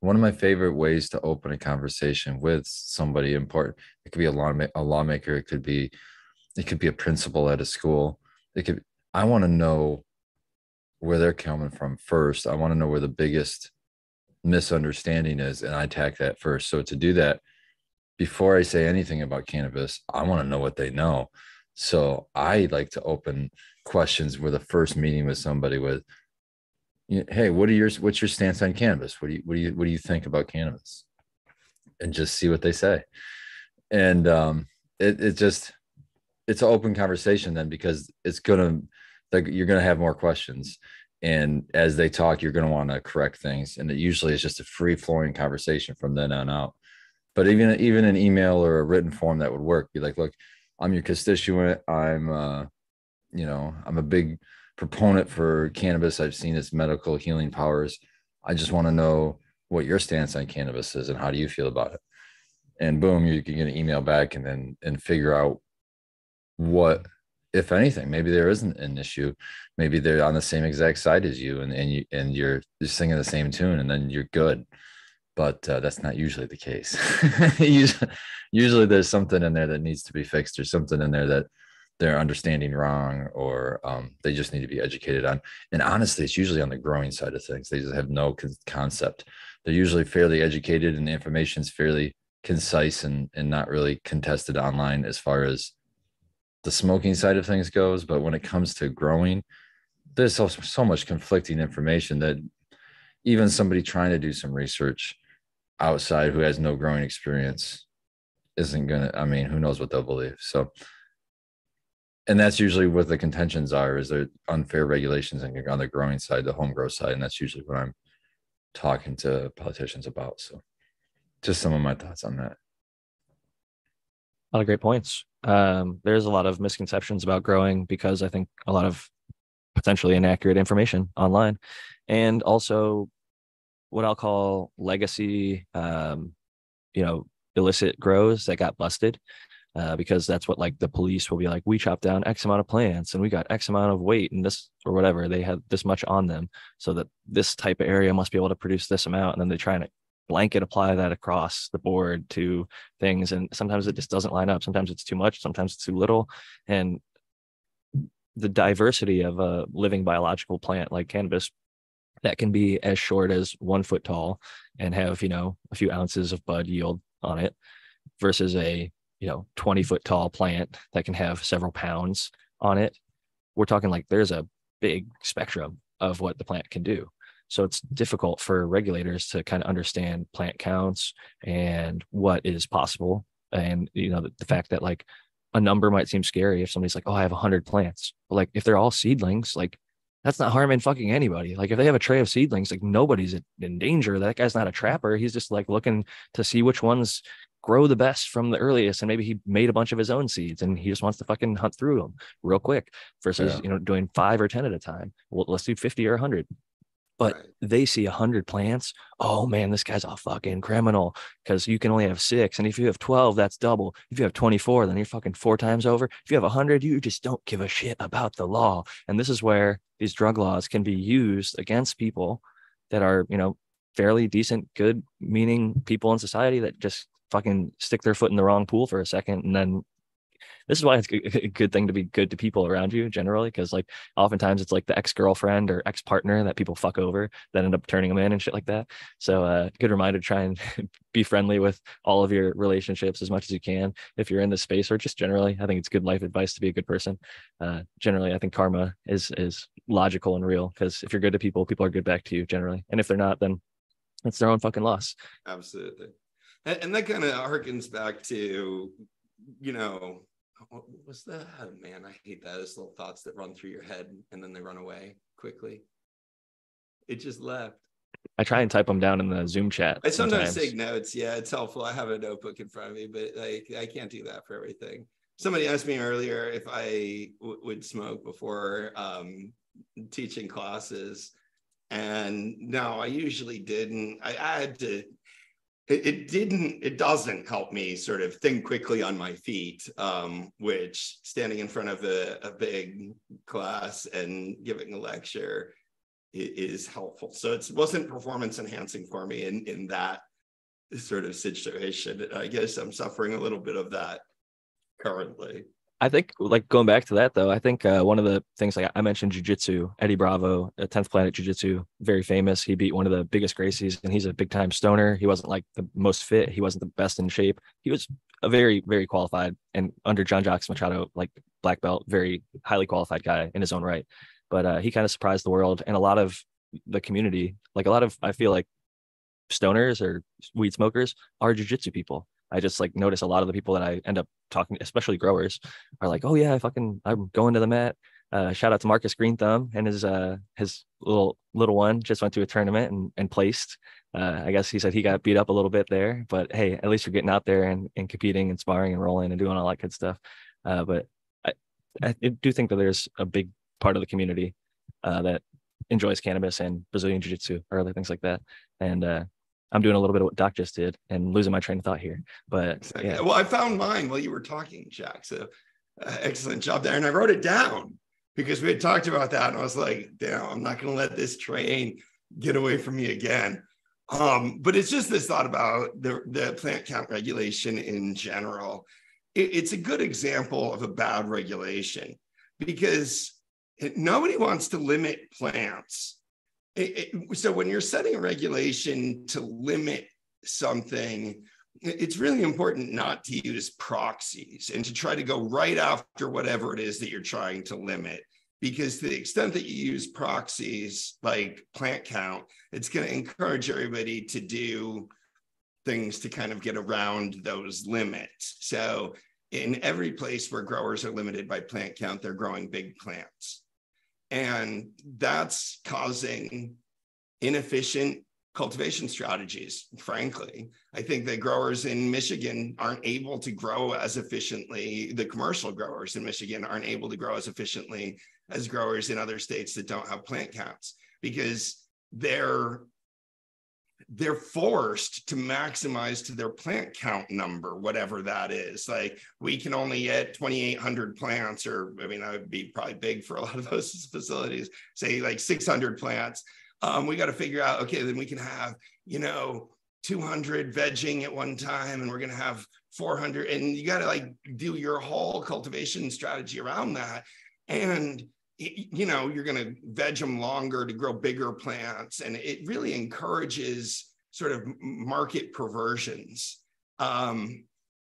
one of my favorite ways to open a conversation with somebody important. It could be a law a lawmaker. It could be, it could be a principal at a school. It could. I want to know where they're coming from first. I want to know where the biggest misunderstanding is, and I attack that first. So to do that, before I say anything about cannabis, I want to know what they know. So I like to open questions with the first meeting with somebody with, hey, what are your what's your stance on cannabis? What do you what do you what do you think about cannabis? And just see what they say. And um, it it just it's an open conversation then because it's gonna like you're gonna have more questions. And as they talk, you're gonna want to correct things. And it usually is just a free flowing conversation from then on out. But even even an email or a written form that would work. Be like, look, I'm your constituent. I'm uh, you know, I'm a big proponent for cannabis. I've seen its medical healing powers. I just want to know what your stance on cannabis is and how do you feel about it? And boom, you can get an email back and then and figure out what, if anything, maybe there isn't an issue. Maybe they're on the same exact side as you and, and you and you're just singing the same tune and then you're good. But uh, that's not usually the case. usually, usually there's something in there that needs to be fixed or something in there that they're understanding wrong or um, they just need to be educated on. And honestly, it's usually on the growing side of things. They just have no con- concept. They're usually fairly educated and the information is fairly concise and, and not really contested online as far as the smoking side of things goes. But when it comes to growing, there's so, so much conflicting information that even somebody trying to do some research outside who has no growing experience isn't going to, I mean, who knows what they'll believe. So, and that's usually what the contentions are is there unfair regulations on the growing side the home grow side and that's usually what i'm talking to politicians about so just some of my thoughts on that. A lot of great points. Um, there's a lot of misconceptions about growing because i think a lot of potentially inaccurate information online. And also what i'll call legacy um, you know illicit grows that got busted uh, because that's what like the police will be like we chopped down x amount of plants and we got x amount of weight and this or whatever they have this much on them so that this type of area must be able to produce this amount and then they try and blanket apply that across the board to things and sometimes it just doesn't line up. Sometimes it's too much sometimes it's too little and the diversity of a living biological plant like cannabis that can be as short as one foot tall and have you know a few ounces of bud yield on it versus a you know 20 foot tall plant that can have several pounds on it we're talking like there's a big spectrum of what the plant can do so it's difficult for regulators to kind of understand plant counts and what is possible and you know the, the fact that like a number might seem scary if somebody's like oh i have 100 plants but like if they're all seedlings like that's not harming fucking anybody. Like if they have a tray of seedlings, like nobody's in danger. That guy's not a trapper. He's just like looking to see which ones grow the best from the earliest and maybe he made a bunch of his own seeds and he just wants to fucking hunt through them real quick versus yeah. you know doing five or ten at a time. Well let's do 50 or 100 but right. they see 100 plants oh man this guy's a fucking criminal because you can only have six and if you have 12 that's double. If you have 24 then you're fucking four times over. If you have 100 you just don't give a shit about the law. And this is where these drug laws can be used against people that are you know fairly decent good meaning people in society that just fucking stick their foot in the wrong pool for a second and then this is why it's a good thing to be good to people around you generally because like oftentimes it's like the ex-girlfriend or ex-partner that people fuck over that end up turning them in and shit like that. So uh good reminder to try and be friendly with all of your relationships as much as you can. If you're in this space or just generally i think it's good life advice to be a good person. Uh generally i think karma is is logical and real because if you're good to people people are good back to you generally. And if they're not then it's their own fucking loss. Absolutely and, and that kind of harkens back to you know what was that oh, man i hate that those little thoughts that run through your head and then they run away quickly it just left I try and type them down in the Zoom chat. I sometimes, sometimes, take notes. Yeah, it's helpful. I have a notebook in front of me, but like I can't do that for everything. Somebody asked me earlier if I w- would smoke before um, teaching classes, and no, I usually didn't. I, I had to it, it didn't it doesn't help me sort of think quickly on my feet um, which standing in front of a, a big class and giving a lecture is helpful. So it wasn't performance enhancing for me in in that sort of situation. I guess i'm suffering a little bit of that currently I think like going back to that though, I think uh, one of the things like I mentioned jujitsu, Eddie Bravo, uh, 10th Planet Jiu-Jitsu, very famous. He beat one of the biggest Gracies and he's a big time stoner. He wasn't like the most fit. He wasn't the best in shape. He was a very, very qualified and under Jean Jacques Machado, like black belt, very highly qualified guy in his own right. But uh, he kind of surprised the world and a lot of the community, like a lot of, I feel like stoners or weed smokers are jujitsu people. I just like notice a lot of the people that I end up talking, especially growers, are like, "Oh yeah, I fucking I'm going to the Met." Uh, shout out to Marcus Green Thumb and his uh his little little one just went to a tournament and, and placed. Uh, I guess he said he got beat up a little bit there, but hey, at least you're getting out there and, and competing and sparring and rolling and doing all that good stuff. Uh, but I, I do think that there's a big part of the community uh, that enjoys cannabis and Brazilian Jiu Jitsu or other things like that. And uh, I'm doing a little bit of what Doc just did and losing my train of thought here. But yeah. Well, I found mine while you were talking, Jack. So uh, excellent job there. And I wrote it down because we had talked about that. And I was like, damn, I'm not going to let this train get away from me again. Um, but it's just this thought about the, the plant count regulation in general. It, it's a good example of a bad regulation because nobody wants to limit plants it, so when you're setting a regulation to limit something, it's really important not to use proxies and to try to go right after whatever it is that you're trying to limit. Because to the extent that you use proxies like plant count, it's going to encourage everybody to do things to kind of get around those limits. So, in every place where growers are limited by plant count, they're growing big plants. And that's causing inefficient cultivation strategies, frankly. I think the growers in Michigan aren't able to grow as efficiently. The commercial growers in Michigan aren't able to grow as efficiently as growers in other states that don't have plant counts because they're they're forced to maximize to their plant count number, whatever that is. Like we can only get 2,800 plants, or I mean, that would be probably big for a lot of those facilities, say like 600 plants. Um, we got to figure out, okay, then we can have, you know, 200 vegging at one time, and we're going to have 400. And you got to like do your whole cultivation strategy around that. And you know you're going to veg them longer to grow bigger plants and it really encourages sort of market perversions. Um,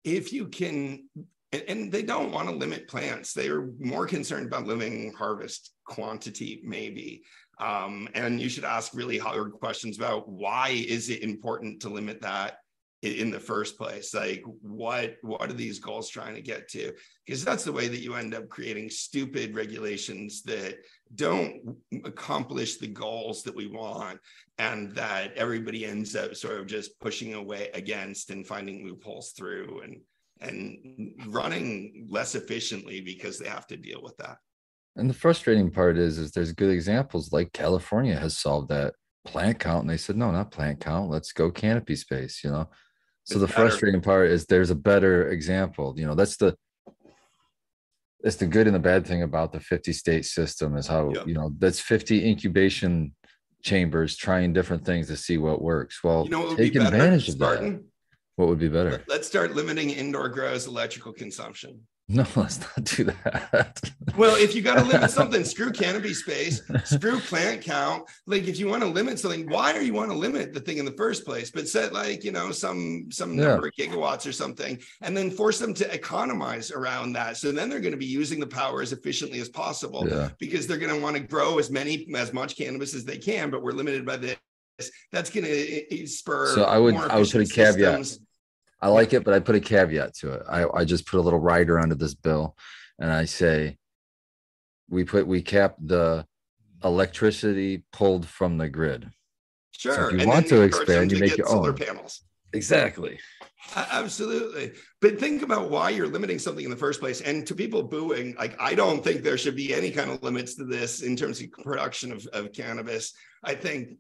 if you can and, and they don't want to limit plants. They're more concerned about limiting harvest quantity maybe. Um, and you should ask really hard questions about why is it important to limit that in the first place like what what are these goals trying to get to? Because that's the way that you end up creating stupid regulations that don't accomplish the goals that we want and that everybody ends up sort of just pushing away against and finding loopholes through and and running less efficiently because they have to deal with that. And the frustrating part is is there's good examples like california has solved that plant count and they said no not plant count let's go canopy space you know so the frustrating part is there's a better example. You know, that's the that's the good and the bad thing about the 50 state system is how you know that's 50 incubation chambers trying different things to see what works. Well, you know take advantage of that. What would be better? Let's start limiting indoor grows electrical consumption. No, let's not do that. well, if you got to limit something, screw canopy space, screw plant count. Like if you want to limit something, why are you want to limit the thing in the first place? But set like, you know, some some yeah. number of gigawatts or something, and then force them to economize around that. So then they're going to be using the power as efficiently as possible yeah. because they're going to want to grow as many as much cannabis as they can, but we're limited by this. That's going to spur. So I would I would put a caveat. Systems I like it, but I put a caveat to it. I, I just put a little rider under this bill and I say we put we cap the electricity pulled from the grid. Sure. So if you and want to expand, you make your solar own panels. Exactly. Absolutely. But think about why you're limiting something in the first place. And to people booing, like, I don't think there should be any kind of limits to this in terms of production of, of cannabis. I think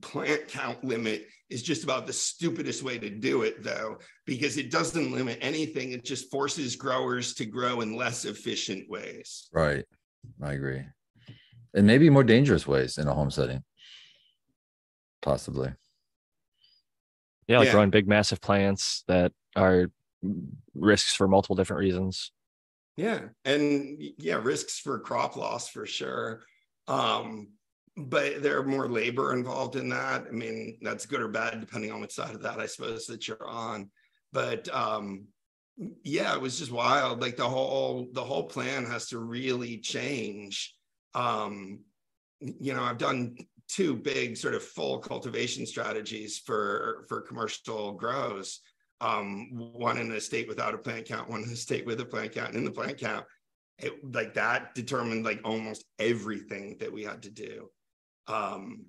plant count limit is just about the stupidest way to do it, though, because it doesn't limit anything. It just forces growers to grow in less efficient ways. Right. I agree. And maybe more dangerous ways in a home setting. Possibly. Yeah, like Yeah. growing big, massive plants that are risks for multiple different reasons. Yeah. And yeah, risks for crop loss for sure. Um, but there are more labor involved in that. I mean, that's good or bad, depending on which side of that I suppose that you're on. But um, yeah, it was just wild. Like the whole the whole plan has to really change. Um, you know, I've done two big sort of full cultivation strategies for for commercial grows um, one in a state without a plant count, one in a state with a plant count, and in the plant count, it like that determined like almost everything that we had to do. Um,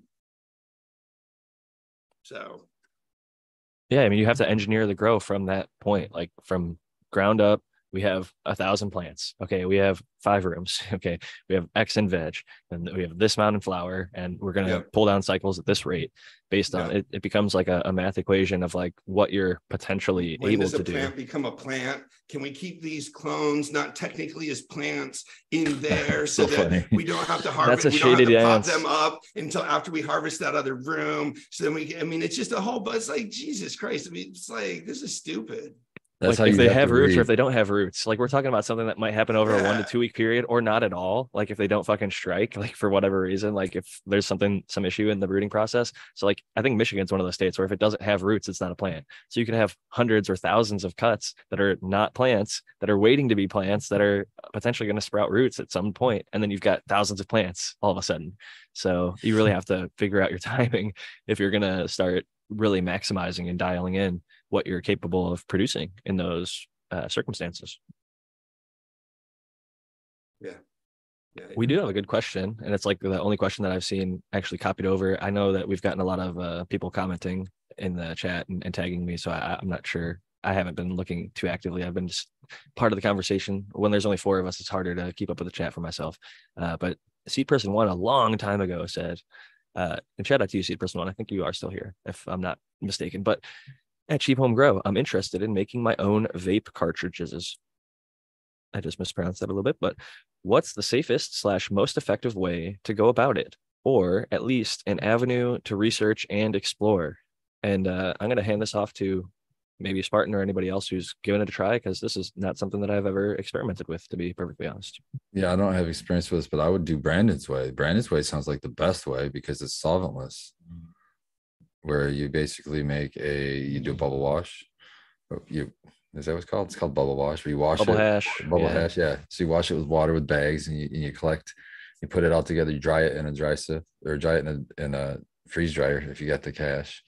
so Yeah, I mean, you have to engineer the grow from that point, like from ground up. We have a thousand plants. Okay, we have five rooms. Okay, we have X and veg, and we have this amount in flower, and we're gonna pull down cycles at this rate. Based on it, it becomes like a, a math equation of like what you're potentially when able to do. plant become a plant? Can we keep these clones not technically as plants in there so, So that funny. we don't have to harvest? That's a we don't have to pop them up until after we harvest that other room. So then we, I mean, it's just a whole. But it's like Jesus Christ. I mean, it's like this is stupid. That's like if they have to roots or if they don't have roots. Like we're talking about something that might happen over a one to two week period or not at all. Like if they don't fucking strike, like for whatever reason, like if there's something, some issue in the rooting process. So like I think Michigan's one of those states where if it doesn't have roots, it's not a plant. So you can have hundreds or thousands of cuts that are not plants that are waiting to be plants that are potentially going to sprout roots at some point, And then you've got thousands of plants all of a sudden. So you really have to figure out your timing if you're going to start really maximizing and dialing in what you're capable of producing in those uh, circumstances. Yeah. We do have a good question, and it's like the only question that I've seen actually copied over. I know that we've gotten a lot of uh, people commenting in the chat and, and tagging me, so I, I'm not sure. I haven't been looking too actively. I've been just part of the conversation. When there's only four of us, it's harder to keep up with the chat for myself. Uh, but Seed Person One a long time ago said, uh, and shout out to you, Seed Person One. I think you are still here, if I'm not mistaken. But at Cheap Home Grow, I'm interested in making my own vape cartridges. I just mispronounced that a little bit, but what's the safest slash most effective way to go about it? Or at least an avenue to research and explore. And uh, i'm going to hand this off to maybe spartan or anybody else who's given it a try because this is not something that i've ever experimented with to be perfectly honest. Yeah, I don't have experience with this, but I would do Brandon's way. Brandon's way sounds like the best way because it's solventless, where you basically make a you do a bubble wash. Oh, You is that what's called? It's called bubble wash. Where you wash bubble it, hash bubble yeah. hash. Yeah. So you wash it with water with bags, and you and you collect. You put it all together. You dry it in a dry sieve or dry it in a in a freeze dryer if you got the cash.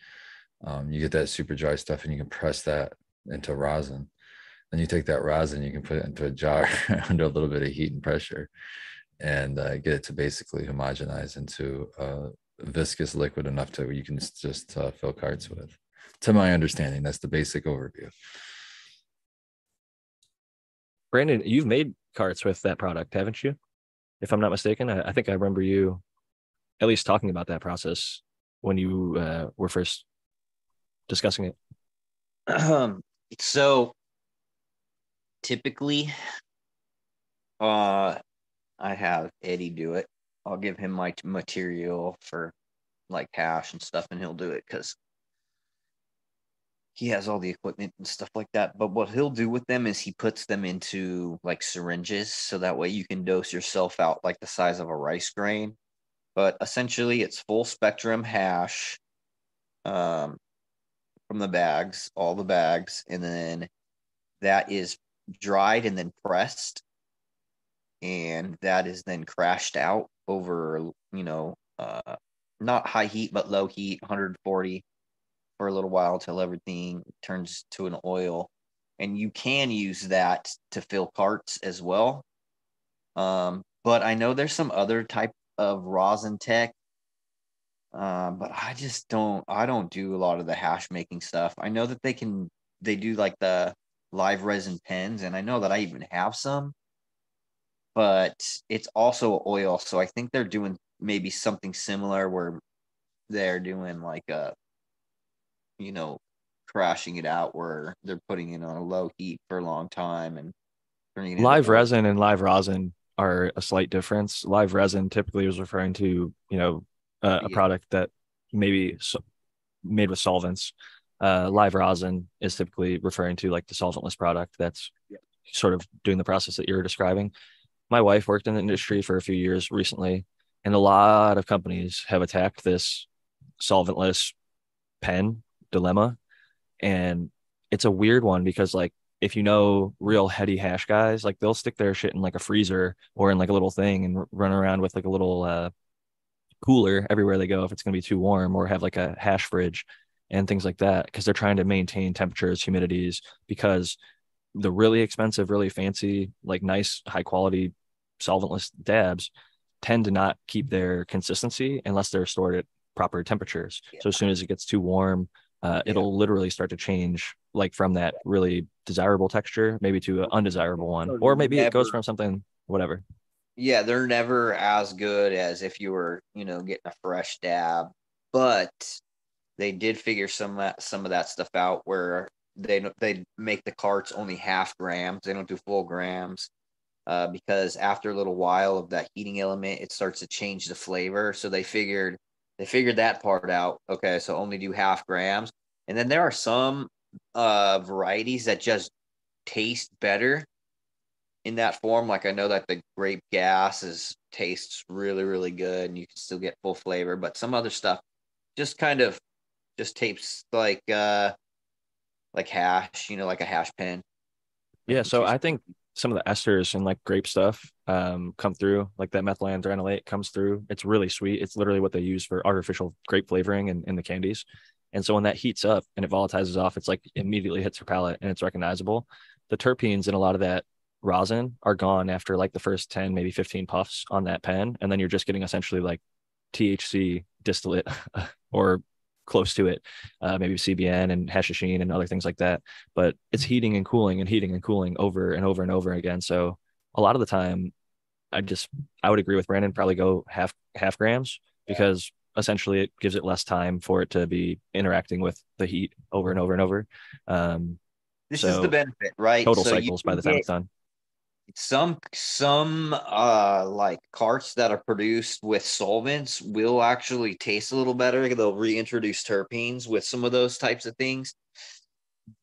Um, you get that super dry stuff, and you can press that into rosin. Then you take that rosin, you can put it into a jar under a little bit of heat and pressure, and uh, get it to basically homogenize into a viscous liquid enough to you can just uh, fill carts with. To my understanding, that's the basic overview. brandon you've made carts with that product haven't you if i'm not mistaken i, I think i remember you at least talking about that process when you uh, were first discussing it Um, so typically, uh, I have Eddie do it. I'll give him my material for like hash and stuff, and he'll do it because he has all the equipment and stuff like that. But what he'll do with them is he puts them into like syringes, so that way you can dose yourself out like the size of a rice grain. But essentially, it's full spectrum hash. Um, from the bags, all the bags, and then that is dried and then pressed, and that is then crashed out over, you know, uh, not high heat but low heat, 140 for a little while until everything turns to an oil, and you can use that to fill carts as well. Um, but I know there's some other type of rosin tech um, but I just don't I don't do a lot of the hash making stuff. I know that they can they do like the live resin pens, and I know that I even have some, but it's also oil. So I think they're doing maybe something similar where they're doing like a, you know, crashing it out where they're putting it on a low heat for a long time and turning it live resin and live rosin are a slight difference. Live resin typically is referring to you know uh, a Yeah. product that maybe so, made with solvents. Uh, live rosin is typically referring to like the solventless product that's sort of doing the process that you're describing. My wife worked in the industry for a few years recently, and a lot of companies have attacked this solventless pen dilemma. And it's a weird one because like if you know real heady hash guys, like they'll stick their shit in like a freezer or in like a little thing and run around with like a little uh, cooler everywhere they go if it's going to be too warm or have like a hash fridge and things like that because they're trying to maintain temperatures, humidities because the really expensive, really fancy, like nice, high quality solventless dabs tend to not keep their consistency unless they're stored at proper temperatures. So as soon as it gets too warm, uh, Yeah. it'll literally start to change like from that really desirable texture maybe to an undesirable one or maybe it goes from something whatever Yeah, they're never as good as if you were, you know, getting a fresh dab. But they did figure some of that some of that stuff out where they they make the carts only half grams. They don't do full grams. Uh, because after a little while of that heating element, it starts to change the flavor. So they figured they figured that part out. Okay, so only do half grams. And then there are some uh varieties that just taste better in that form. Like I know that the grape gas is tastes really, really good and you can still get full flavor, but some other stuff just kind of just tastes like uh like hash, you know, like a hash pen. yeah so i think some of the esters and like grape stuff um come through like that methyl anthranilate comes through. It's really sweet. It's literally what they use for artificial grape flavoring in, in the candies. And so when that heats up and it volatilizes off it's like immediately hits your palate and it's recognizable. The terpenes in a lot of that rosin are gone after like the first 10 maybe 15 puffs on that pen. And then you're just getting essentially like thc distillate or close to it uh, maybe cbn and hashishene and other things like that but it's heating and cooling and heating and cooling over and over and over again. So a lot of the time i just i would agree with brandon probably go half half grams because essentially it gives it less time for it to be interacting with the heat over and over and over. Um This is the benefit, right? total So cycles by the time get- it's done some some uh like carts that are produced with solvents will actually taste a little better. They'll reintroduce terpenes with some of those types of things.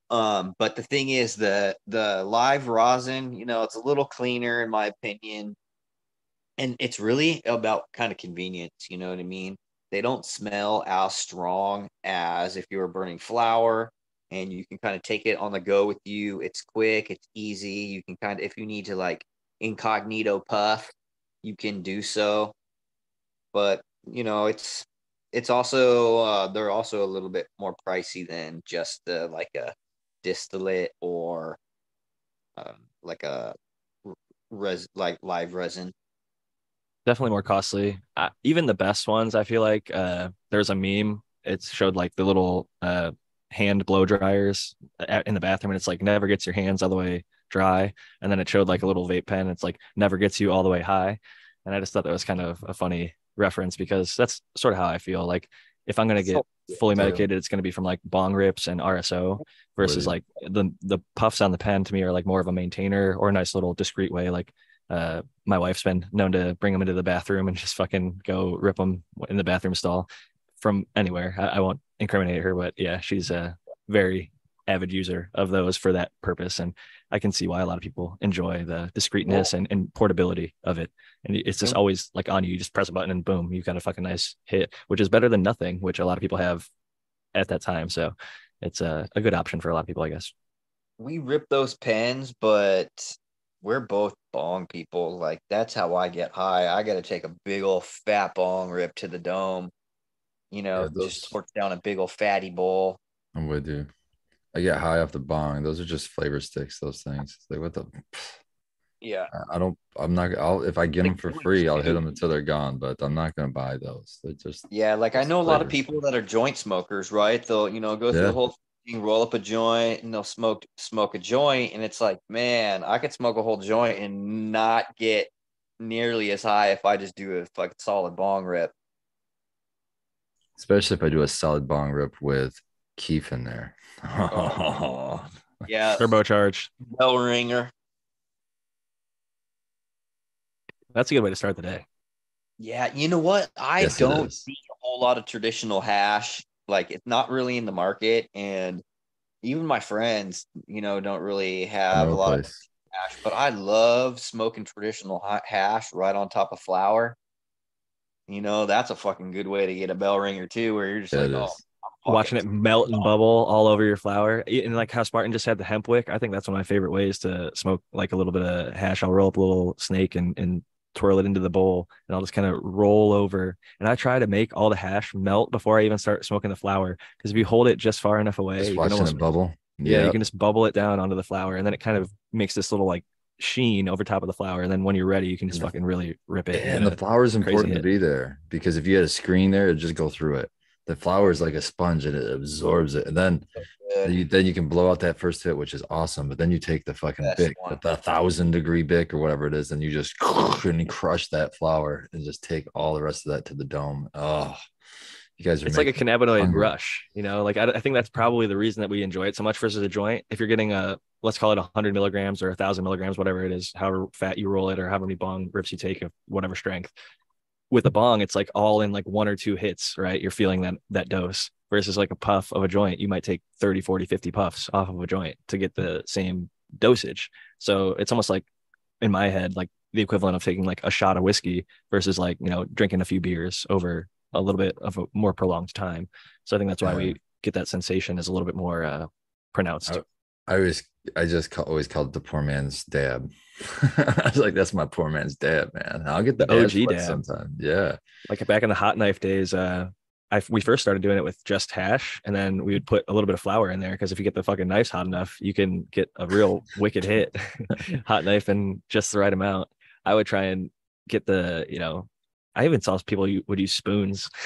Um but the thing is the the live rosin you know it's a little cleaner in my opinion. And it's really about kind of convenience you know what i mean? They don't smell as strong as if you were burning flour and you can kind of take it on the go with you. It's quick, it's easy. You can kind of, if you need to like incognito puff, you can do so. But you know, it's it's also uh, they're also a little bit more pricey than just the like a distillate or um, like a res like live resin. definitely more costly. Uh, even the best ones, I feel like uh, there's a meme. It showed like the little uh, hand blow dryers in the bathroom, and it's like never gets your hands all the way dry. And then it showed like a little vape pen. It's like never gets you all the way high. And I just thought that was kind of a funny reference because that's sort of how I feel. Like if I'm gonna get fully medicated, it's gonna be from like bong rips and RSO versus like the the puffs on the pen to me are like more of a maintainer or a nice little discreet way. Like uh, my wife's been known to bring them into the bathroom and just fucking go rip them in the bathroom stall from anywhere. I, I won't incriminate her, but yeah, she's a very avid user of those for that purpose. And I can see why a lot of people enjoy the discreetness and, and portability of it. And it's just Yep. always like on you. You just press a button and boom, you've got a fucking nice hit, which is better than nothing, which a lot of people have at that time. So it's a, a good option for a lot of people, I guess. we rip those pens, but we're both bong people. Like that's how I get high. I got to take a big old fat bong rip to the dome. You know, Yeah, those- just torch down a big old fatty bowl. I'm with you. I get high off the bong. Those are just flavor sticks. Those things. It's like what the. Yeah, I- don't. I'm not. I'll if I get them for free, I'll hit them until they're gone. But I'm not gonna buy those. They just. yeah. Like I know a lot of people that are joint smokers, right? They'll you know go through Yeah. the whole smoking, roll up a joint, and they'll smoke smoke a joint, and it's like, man, I could smoke a whole joint and not get nearly as high if I just do a fucking solid bong rip. Especially if I do a solid bong rip with kief in there. Oh. Yeah, Turbocharged. bell ringer. That's a good way to start the day. Yeah, you know what? I Yes, don't see a whole lot of traditional hash. Like it's not really in the market, and even my friends, you know, don't really have a No lot of hash. But I love smoking traditional hash right on top of flour. You know, that's a fucking good way to get a bell ringer too, where you're just Yeah, like, it oh, Watching it melt and bubble all over your flower. And like how Spartan just had the hemp wick. I think that's one of my favorite ways to smoke like a little bit of hash. I'll roll up a little snake and, and twirl it into the bowl and I'll just kind of roll over. And I try to make all the hash melt before I even start smoking the flour. Because if you hold it just far enough away, Just you can watching it bubble. Yeah, you can just bubble it down onto the flour, and then it kind of makes this little like sheen over top of the flower. And then when you're ready, you can just Yeah. fucking really rip it. and the flower is crazy important to be there because if you had a screen there, it'd just go through it. The flower is like a sponge and it absorbs it. And then good. you, then you can blow out that first hit, which is awesome. But then you take the fucking Best bic, the, the thousand degree bic or whatever it is, and you just and you crush that flower and just take all the rest of that to the dome. Oh, you guys are it's like a cannabinoid hungry. rush, you know. Like I, I think that's probably the reason that we enjoy it so much versus a joint. If you're getting a let's call it 100 milligrams or a thousand milligrams, whatever it is, however fat you roll it or however many bong rips you take of whatever strength. With a bong, it's like all in like one or two hits, right? You're feeling that that dose versus like a puff of a joint. You might take 30, 40, 50 puffs off of a joint to get the same dosage. So it's almost like in my head, like the equivalent of taking like a shot of whiskey versus like, you know, drinking a few beers over a little bit of a more prolonged time. So I think that's why we get that sensation is a little bit more uh, pronounced. Oh, I always, I just call, always called it the poor man's dab. I was like, that's my poor man's dab, man. I'll get the, The OG dab. sometimes. Yeah. like back in the hot knife days, uh, I we first started doing it with just hash, and then we would put a little bit of flower in there because if you get the fucking knives hot enough, you can get a real wicked hit. hot knife and just the right amount. I would try and get the, you know, I even saw people u- would use spoons.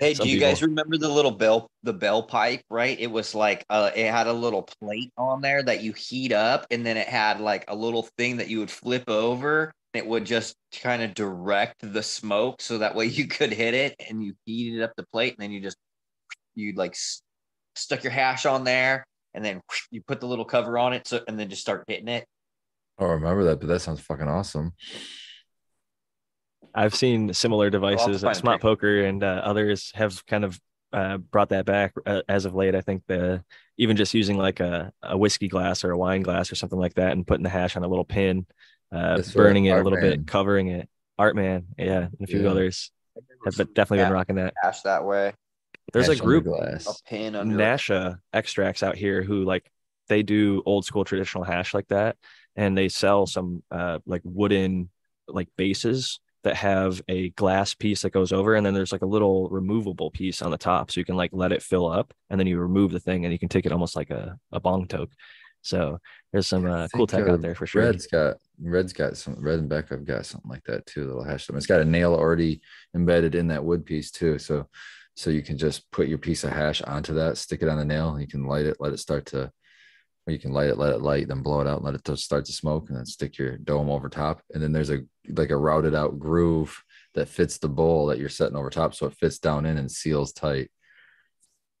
Hey, do you guys remember the little bell, the bell pipe? Right, it was like uh, it had a little plate on there that you heat up, and then it had like a little thing that you would flip over. It would just kind of direct the smoke, so that way you could hit it, and you heated up the plate, and then you just you like s- stuck your hash on there, and then you put the little cover on it, so and then just start hitting it. I remember that, but that sounds fucking awesome. I've seen similar devices. find Smart. Poker and uh, others have kind of uh, brought that back uh, as of late. I think the even just using like a, a whiskey glass or a wine glass or something like that, and putting the hash on a little pin, uh, burning it a little Man. bit, covering it. Art man, yeah, and a few Yeah. others have been- definitely been rocking that. hash that way. There's a Hash on the group glass. A pin under. Nasha extracts out here who like they do old school traditional hash like that, and they sell some uh like wooden like bases that have a glass piece that goes over, and then there's like a little removable piece on the top, so you can like let it fill up, and then you remove the thing, and you can take it almost like a a bong toke. So there's some uh, cool tech uh, out there for sure. Red's got Red's got some Red and Beck have got something like that too. Little hash. It's got a nail already embedded in that wood piece too. So so you can just put your piece of hash onto that, stick it on the nail. You can light it, let it start to. You can light it, let it light, then blow it out, let it start to smoke, and then stick your dome over top. And then there's a like a routed out groove that fits the bowl that you're setting over top, so it fits down in and seals tight.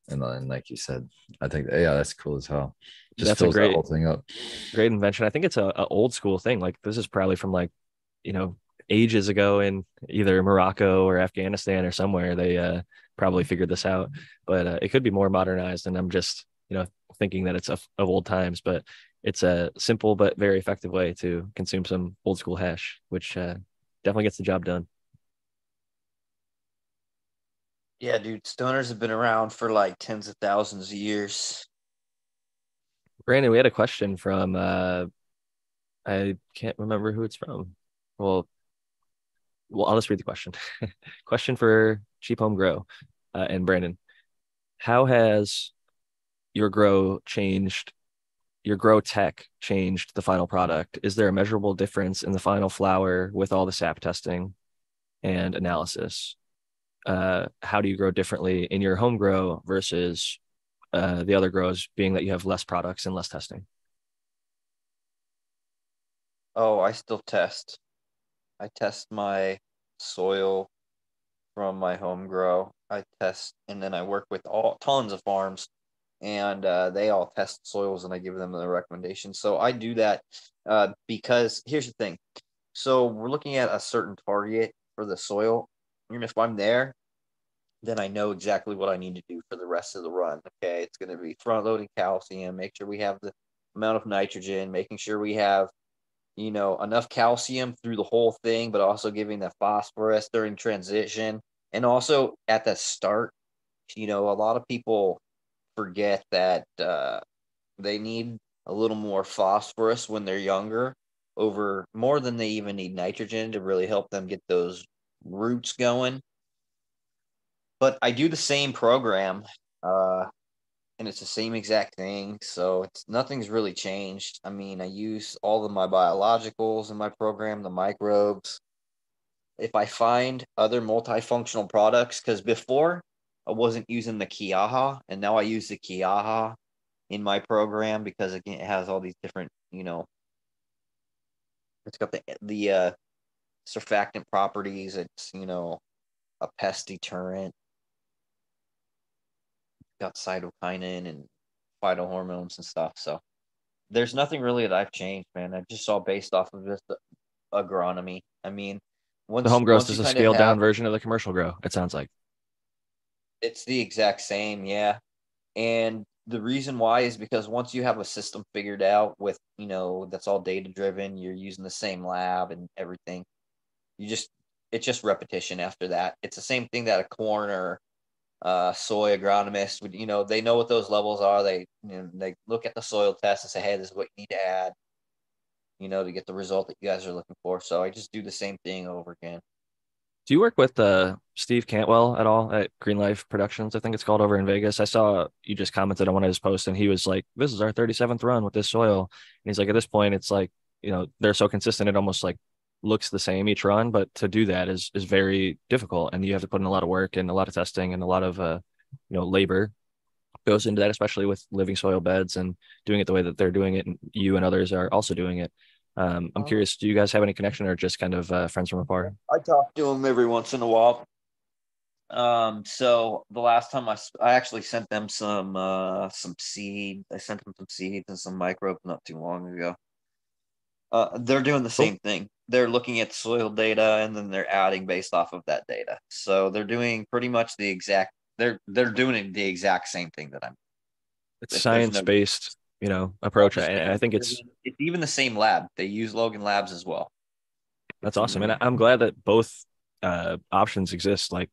And then, like you said, I think yeah, that's cool as hell. Just That's a fills great- that whole thing up. great invention. I think it's a, a old school thing. Like this is probably from like, you know, ages ago in either Morocco or Afghanistan or somewhere. They uh, probably figured this out, but uh, it could be more modernized. And I'm just, you know, thinking that it's of, of old times, but it's a simple but very effective way to consume some old school hash, which uh, definitely gets the job done. Yeah, dude, stoners have been around for like tens of thousands of years. Brandon, we had a question from uh I can't remember who it's from. Well, well, I'll just read the question. question for Cheap Home Grow uh, and Brandon. How has your grow changed your grow tech changed the final product? Is there a measurable difference in the final flower with all the sap testing and analysis? Uh, how do you grow differently in your home grow versus uh, the other grows being that you have less products and less testing? Oh, I still test. I test my soil from my home grow. I test and then I work with all tons of farms and uh, they all test soils and I give them the recommendations. So I do that uh, because here's the thing. So we're looking at a certain target for the soil. And if I'm there, then I know exactly what I need to do for the rest of the run. Okay. It's going to be front loading calcium, make sure we have the amount of nitrogen, making sure we have, you know, enough calcium through the whole thing, but also giving the phosphorus during transition. And also at the start, you know, a lot of people forget that uh, they need a little more phosphorus when they're younger over more than they even need nitrogen to really help them get those roots going. But i do the same program uh, and it's the same exact thing so it's nothing's really changed. I mean i use all of my biologicals in my program the microbes. If i find other multifunctional products because before I wasn't using the Kiaha, and now I use the Kiaha in my program because again it has all these different, you know, it's got the the uh, surfactant properties. It's you know a pest deterrent. Got cytokinin and phytohormones and stuff. So there's nothing really that I've changed, man. I just saw based off of just agronomy. I mean, once, the home grow is a scaled down version of the commercial grow. It sounds like. It's the exact same, yeah. And the reason why is because once you have a system figured out with, you know, that's all data driven, you're using the same lab and everything. You just it's just repetition after that. It's the same thing that a corn or uh, soy agronomist would, you know, they know what those levels are. They, you know, they look at the soil test and say, hey, this is what you need to add, you know, to get the result that you guys are looking for. So I just do the same thing over again. Do you work with uh, Steve Cantwell at all at Green Life Productions? I think it's called over in Vegas. I saw you just commented on one of his posts, and he was like, "This is our 37th run with this soil." And he's like, "At this point, it's like you know they're so consistent, it almost like looks the same each run, but to do that is is very difficult, and you have to put in a lot of work and a lot of testing and a lot of uh, you know labor goes into that, especially with living soil beds and doing it the way that they're doing it, and you and others are also doing it. Um, I'm oh. curious, do you guys have any connection or just kind of uh, friends from afar? I talk to them every once in a while. Um, so the last time I, I actually sent them some uh, some seed. I sent them some seeds and some microbes not too long ago. Uh, they're doing the same thing. They're looking at soil data and then they're adding based off of that data. So they're doing pretty much the exact. They're they're doing the exact same thing that I'm. It's science based you know approach and i think it's it's even the same lab. They use logan labs as well. That's awesome. And i'm glad that both uh, options exist. Like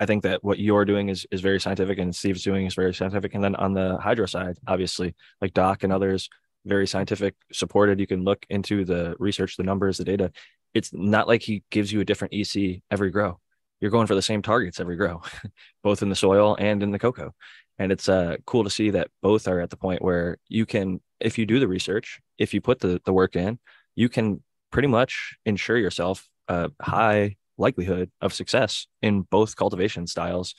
i think that what you're doing is is very scientific and steve's doing is very scientific. And then on the hydro side obviously like doc and others very scientific supported. You can look into the research the numbers the data. It's not like he gives you a different ec every grow. You're going for the same targets every grow both in the soil and in the coco and it's uh, cool to see that both are at the point where you can if you do the research if you put the, the work in you can pretty much ensure yourself a high likelihood of success in both cultivation styles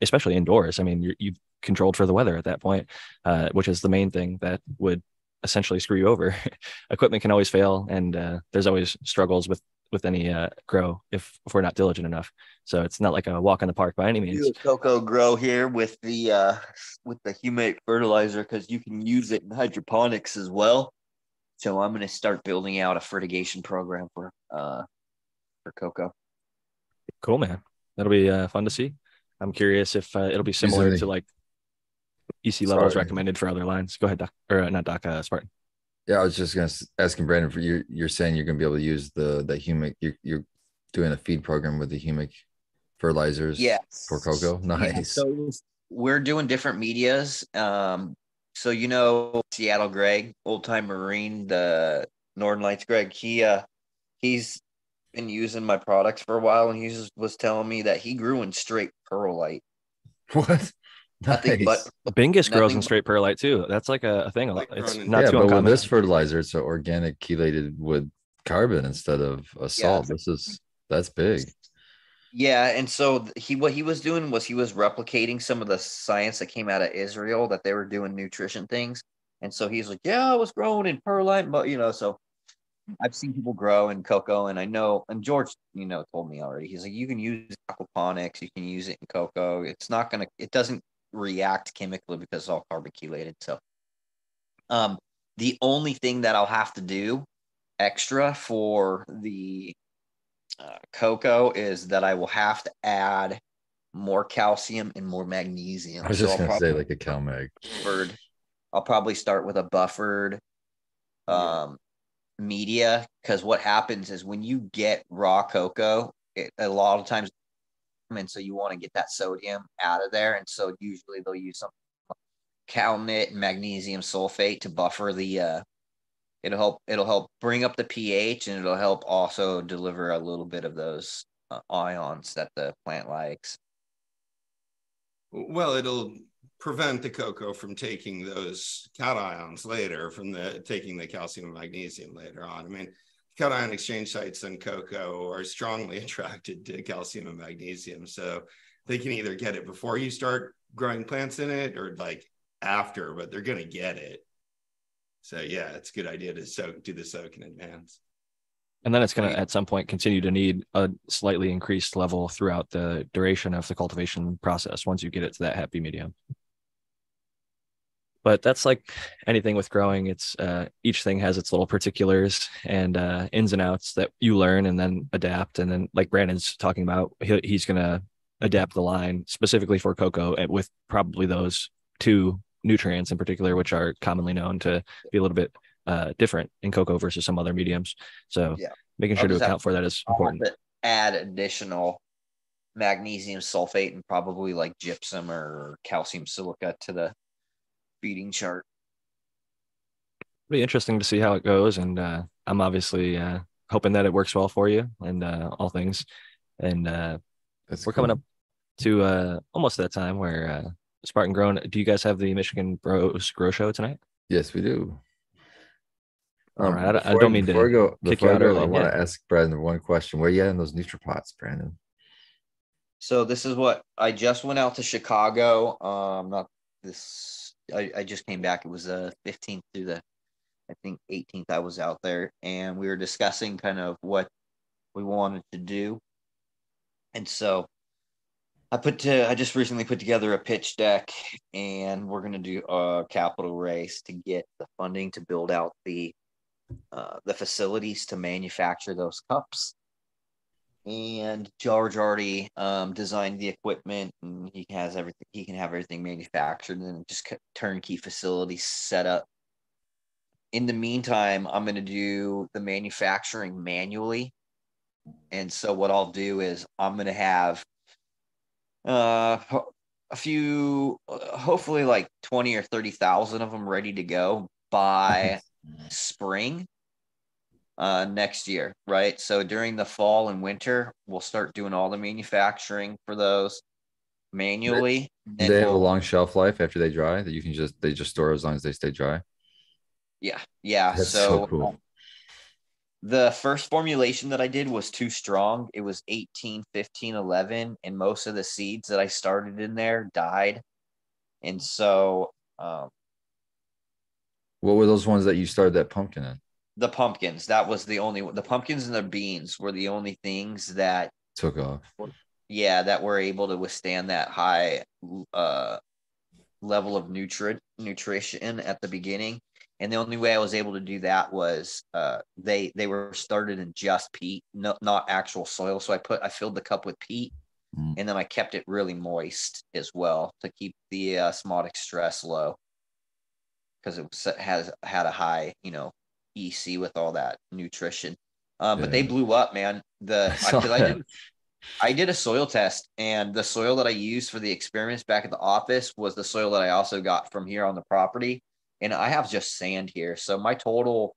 especially indoors. I mean you you've controlled for the weather at that point uh, which is the main thing that would essentially screw you over. Equipment can always fail and uh, there's always struggles with with any uh, grow if, if we're not diligent enough. So it's not like a walk in the park by any means. coco grow here with the uh, with the humic fertilizer because you can use it in hydroponics as well. So I'm going to start building out a fertigation program for uh, for coco. Cool, man. That'll be uh, fun to see. I'm curious if uh, it'll be similar to like EC levels Sorry. recommended for other lines. Go ahead, Doc, or uh, not Doc, uh, Spartan. Yeah, I was just gonna asking Brandon for you. You're saying you're gonna be able to use the the humic. You're, you're doing a feed program with the humic fertilizers. Yes. For coco, nice. Yeah, so we're doing different medias. Um, so you know Seattle Greg, old time Marine, the Northern Lights Greg. He uh, he's been using my products for a while, and he was telling me that he grew in straight perlite. What? Nothing nice. but Bingus grows in straight perlite too. That's like a, a thing. It's not yeah, too but uncommon. with this fertilizer, it's organic chelated with carbon instead of a salt. Yeah. This is that's big. Yeah, and so he what he was doing was he was replicating some of the science that came out of Israel that they were doing nutrition things. And so he's like, Yeah, I was growing in perlite, but you know, so I've seen people grow in coco, and I know, and George, you know, told me already. He's like, you can use aquaponics, you can use it in coco. It's not gonna, it doesn't react chemically because it's all carbon So, um, the only thing that I'll have to do extra for the uh, coco is that I will have to add more calcium and more magnesium. I was So just I'll gonna say like a CalMag. buffered. I'll probably start with a buffered um, media because what happens is when you get raw coco, it, a lot of times, and so you want to get that sodium out of there, and so usually they'll use some calmit and magnesium sulfate to buffer the. Uh, it'll help. It'll help bring up the pH, and it'll help also deliver a little bit of those uh, ions that the plant likes. Well, it'll prevent the coco from taking those cations later, from the taking the calcium and magnesium later on. I mean, cation exchange sites in coco are strongly attracted to calcium and magnesium, so they can either get it before you start growing plants in it, or like after, but they're going to get it. So yeah, it's a good idea to soak, do the soak in advance. And then it's going to, at some point, continue to need a slightly increased level throughout the duration of the cultivation process once you get it to that happy medium. But that's like anything with growing. It's uh, each thing has its little particulars and uh, ins and outs that you learn and then adapt. And then, like Brandon's talking about, he, he's going to adapt the line specifically for coco with probably those two nutrients in particular, which are commonly known to be a little bit uh, different in coco versus some other mediums. So Yeah. making sure to account for that is important. add additional magnesium sulfate and probably like gypsum or calcium silica to the feeding chart. Be interesting to see how it goes, and uh, I'm obviously uh, hoping that it works well for you and uh, all things. And uh, we're coming up to uh, almost that time where uh, Spartan Grown. Do you guys have the Michigan Bros Grow Show tonight? Yes, we do. All Um, right, I don't- I before don't mean to before I go, kick you before I out go, early, I want yeah. to ask Brandon one question. Where you at in those NutriPots, Brandon? So this is what I just went out to Chicago. Um, not this. I, I just came back. It was the 15th through the, I think 18th. I was out there, and we were discussing kind of what we wanted to do. And so, I put to. I just recently put together a pitch deck, and we're gonna do a capital raise to get the funding to build out the, uh, the facilities to manufacture those cups and George already um, designed the equipment, and he has everything. He can have everything manufactured, and just turnkey facility set up. In the meantime, I'm going to do the manufacturing manually, and so what I'll do is I'm going to have uh, a few, uh, hopefully like twenty or thirty thousand of them ready to go by spring uh, next year, right? So during the fall and winter, we'll start doing all the manufacturing for those manually. And they have a long shelf life after they dry that you can just they just store as long as they stay dry. Yeah, yeah. So so cool. um, the first formulation that I did was too strong. It was 18, 15, 11, and most of the seeds that I started in there died. And so um, What were those ones that you started that pumpkin in? The pumpkins, that was the only the pumpkins and the beans were the only things that Took off. yeah that were able to withstand that high uh level of nutri- nutrition at the beginning and the only way i was able to do that was uh they they were started in just peat no, not actual soil so i put i filled the cup with peat Mm. and then i kept it really moist as well to keep the uh, osmotic stress low because it was, has had a high you know ec with all that nutrition um, but they blew up man the I I, did I did a soil test, and the soil that I used for the experiments back at the office was the soil that I also got from here on the property. And I have just sand here. So my total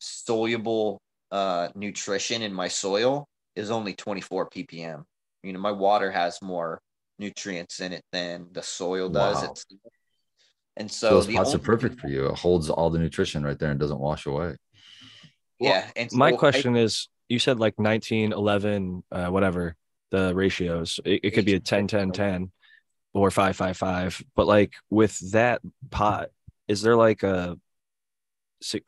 soluble uh, nutrition in my soil is only 24 ppm. You know, my water has more nutrients in it than the soil does. Wow. It's, and So, so, those the pots are perfect for you. It holds all the nutrition right there and doesn't wash away. Yeah. And My so I- question is, you said like 19, 11, uh, whatever. the ratios. It, it could be a 10, 10, 10 or 5, 5, 5. But like with that pot, is there like a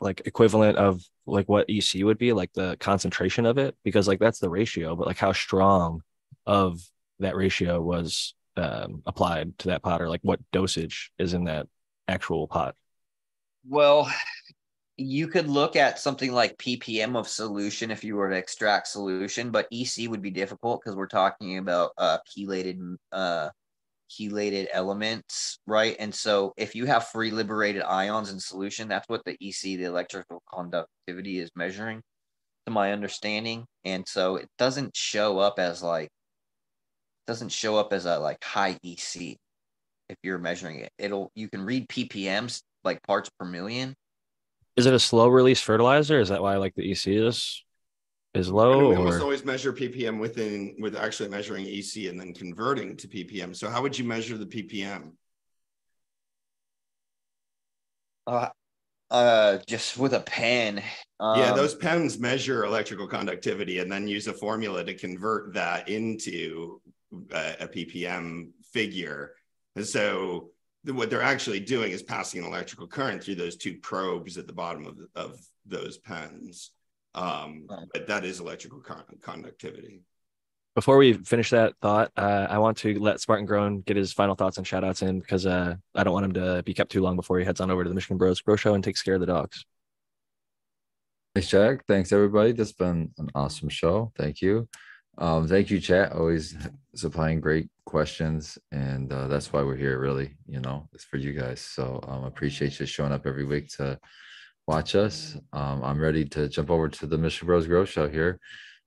like equivalent of like what EC would be, like the concentration of it? Because like that's the ratio, but like how strong of that ratio was um, applied to that pot, or like what dosage is in that actual pot? Well, you could look at something like ppm of solution if you were to extract solution but ec would be difficult because we're talking about uh chelated uh chelated elements right? And so if you have free liberated ions in solution that's what the ec the electrical conductivity is measuring to my understanding. And so it doesn't show up as like doesn't show up as a like high ec if you're measuring it it'll you can read ppms like parts per million is it a slow release fertilizer? Is that why I like the EC is is low? we almost always measure ppm within with actually measuring EC and then converting to ppm. So how would you measure the ppm? Uh, uh, just with a pen. Um, yeah, those pens measure electrical conductivity and then use a formula to convert that into a, a ppm figure. And so what they're actually doing is passing an electrical current through those two probes at the bottom of, of those pens. Um, but that is electrical con- conductivity. Before we finish that thought, uh, I want to let Spartan Grown get his final thoughts and shout outs in because uh, I don't want him to be kept too long before he heads on over to the Michigan Bros Grow Show and takes care of the dogs. Thanks, Jack. Thanks, everybody. This has been an awesome show. Thank you. Um, thank you, chat. Always supplying great questions, and uh, that's why we're here. Really, you know, it's for you guys. So um, appreciate you showing up every week to watch us. Um, I'm ready to jump over to the Michigan Bros Grow Show here,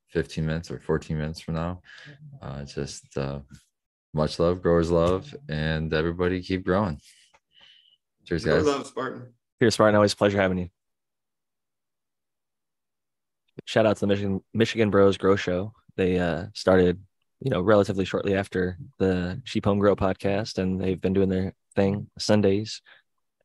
15 minutes or 14 minutes from now. Uh, just uh, much love, growers love, and everybody keep growing. Cheers, guys. Love Spartan. Here, Spartan. Always pleasure having you. Shout out to the Michigan Michigan Bros Grow Show they uh, started, you know, relatively shortly after the Cheap Home Grow podcast, and they've been doing their thing Sundays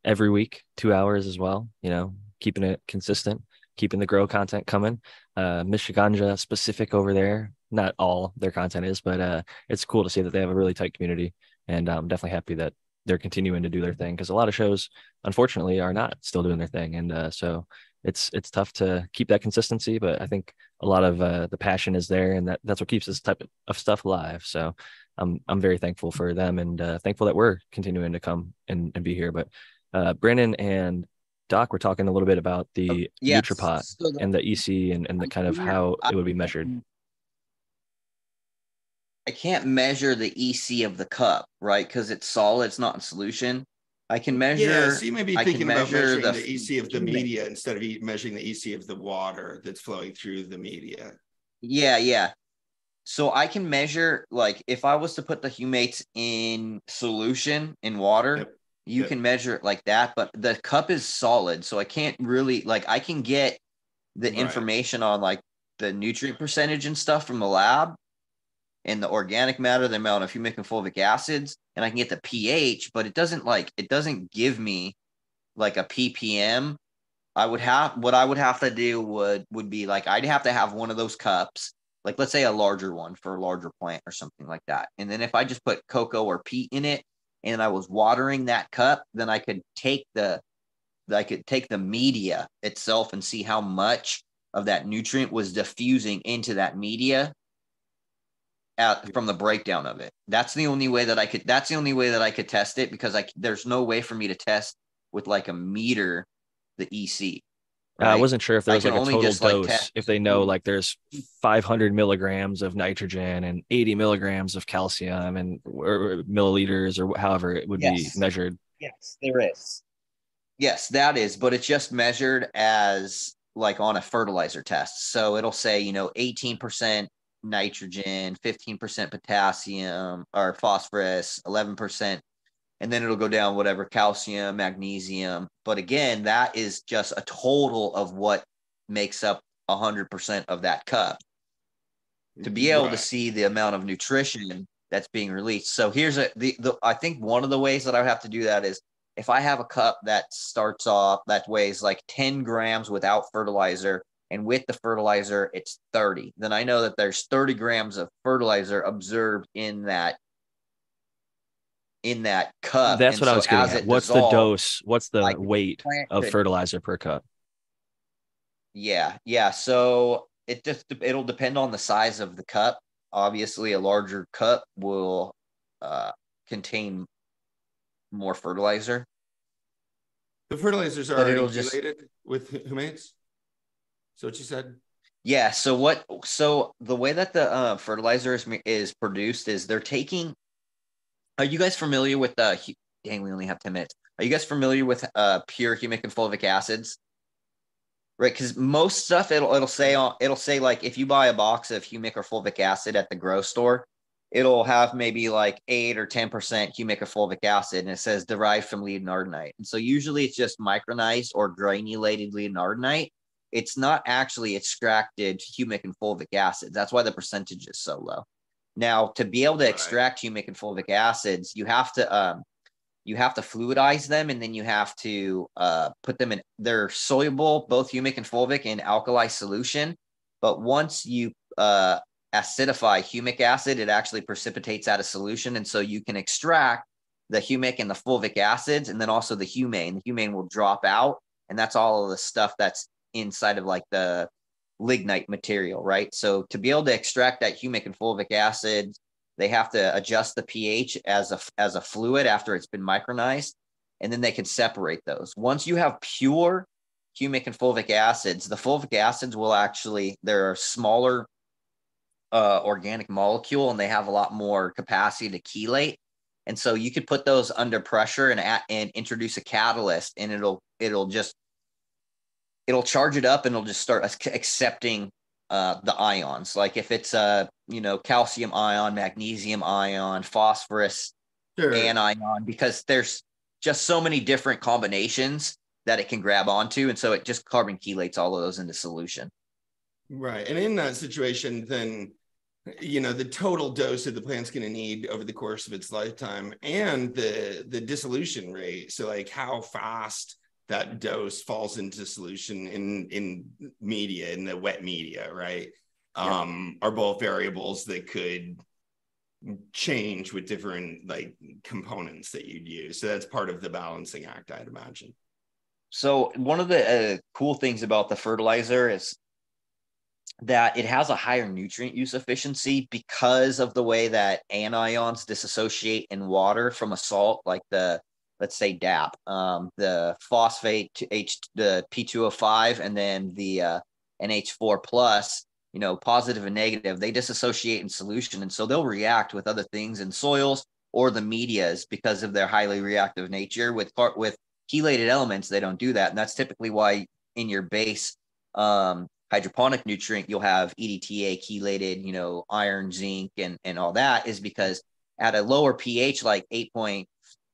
every week, two hours as well. You know, keeping it consistent, keeping the grow content coming. Uh, Michiganja specific over there. Not all their content is, but uh, it's cool to see that they have a really tight community, and I'm definitely happy that they're continuing to do their thing because a lot of shows, unfortunately, are not still doing their thing, and uh, so it's it's tough to keep that consistency, but I think a lot of uh, the passion is there, and that that's what keeps this type of stuff alive. So I'm I'm very thankful for them, and uh, thankful that we're continuing to come and, and be here. But uh, Brandon and Doc were talking a little bit about the oh, yes. NutriPot so the, and the EC and, and the kind of how it would be measured. I can't measure the EC of the cup, right? Because it's solid, it's not in solution. I can measure. Yeah, so you may be thinking about measuring the, the, EC of the media instead of measuring the EC of the water that's flowing through the media. Yeah, yeah. So I can measure, like, if I was to put the humates in solution in water, yep. you yep. can measure it like that. But the cup is solid, so I can't really like. I can get the right. information on like the nutrient percentage and stuff from the lab, and the organic matter, the amount of humic and fulvic acids, and I can get the pH, but it doesn't like it doesn't give me like a ppm. I would have what I would have to do would would be like I'd have to have one of those cups, like let's say a larger one for a larger plant or something like that. And then if I just put coco or peat in it and I was watering that cup, then I could take the I could take the media itself and see how much of that nutrient was diffusing into that media out from the breakdown of it. That's the only way that I could. That's the only way that I could test it because I there's no way for me to test with like a meter the EC. Right? Uh, I wasn't sure if there was like a total dose. Like if they know like there's 500 milligrams of nitrogen and 80 milligrams of calcium and or, milliliters or however it would yes. be measured. Yes, there is. Yes, that is, but it's just measured as like on a fertilizer test. So it'll say, you know, 18% nitrogen, 15% potassium or phosphorus, 11%, and then it'll go down whatever calcium, magnesium. But again, that is just a total of what makes up 100% of that cup. To be able right. to see the amount of nutrition that's being released. So here's a the, the I think one of the ways that I would have to do that is if I have a cup that starts off that weighs like 10 grams without fertilizer and with the fertilizer it's 30 then i know that there's 30 grams of fertilizer observed in that in that cup That's And what I was getting as at. it What's the dose? What's the like, weight of fertilizer per cup? Yeah, yeah. So it just it'll depend on the size of the cup. Obviously, a larger cup will uh, contain more fertilizer. The fertilizers are But just- with hu- humates. So what you said? Yeah. So what? So the way that the uh, fertilizer is, is produced is they're taking. Are you guys familiar with the? hu- Dang, we only have ten minutes. Are you guys familiar with uh, pure humic and fulvic acids? Right, because most stuff it'll it'll say on it'll say like if you buy a box of humic or fulvic acid at the grocery store, it'll have maybe like eight or ten percent humic or fulvic acid, and it says derived from leonardinite. And so usually it's just micronized or granulated leonardinite it's not actually extracted humic and fulvic acids. That's why the percentage is so low. Now, to be able to Right. extract humic and fulvic acids, you have to um, you have to fluidize them, and then you have to uh, put them in. They're soluble, both humic and fulvic, in alkali solution. But once you uh, acidify humic acid, it actually precipitates out of solution, and so you can extract the humic and the fulvic acids, and then also the humin. The humin will drop out, and that's all of the stuff that's inside of like the lignite material, right? So to be able to extract that humic and fulvic acid, they have to adjust the pH as a as a fluid after it's been micronized, and then they can separate those. Once you have pure humic and fulvic acids, the fulvic acids will actually they're smaller uh, organic molecule, and they have a lot more capacity to chelate. And so you could put those under pressure and and introduce a catalyst, and it'll it'll just it'll charge it up and it'll just start accepting uh, the ions. Like if it's a you know calcium ion, magnesium ion, phosphorus Sure. anion, because there's just so many different combinations that it can grab onto, and so it just carbon chelates all of those into solution. Right. And in that situation, then, you know, the total dose that the plant's going to need over the course of its lifetime and the the dissolution rate. So like how fast that dose falls into solution in in media, in the wet media, right? Yeah. Um, are both variables that could change with different like components that you'd use. So that's part of the balancing act, I'd imagine. So one of the uh, cool things about the fertilizer is that it has a higher nutrient use efficiency because of the way that anions disassociate in water from a salt, like the let's say DAP, um, the phosphate to H, the P2O5, and then the uh, NH4 plus. You know, positive and negative, they disassociate in solution, and so they'll react with other things in soils or the medias because of their highly reactive nature. With car- with chelated elements, they don't do that. And that's typically why in your base um, hydroponic nutrient, you'll have EDTA, chelated, you know, iron, zinc, and, and all that is because at a lower pH, like 8 point,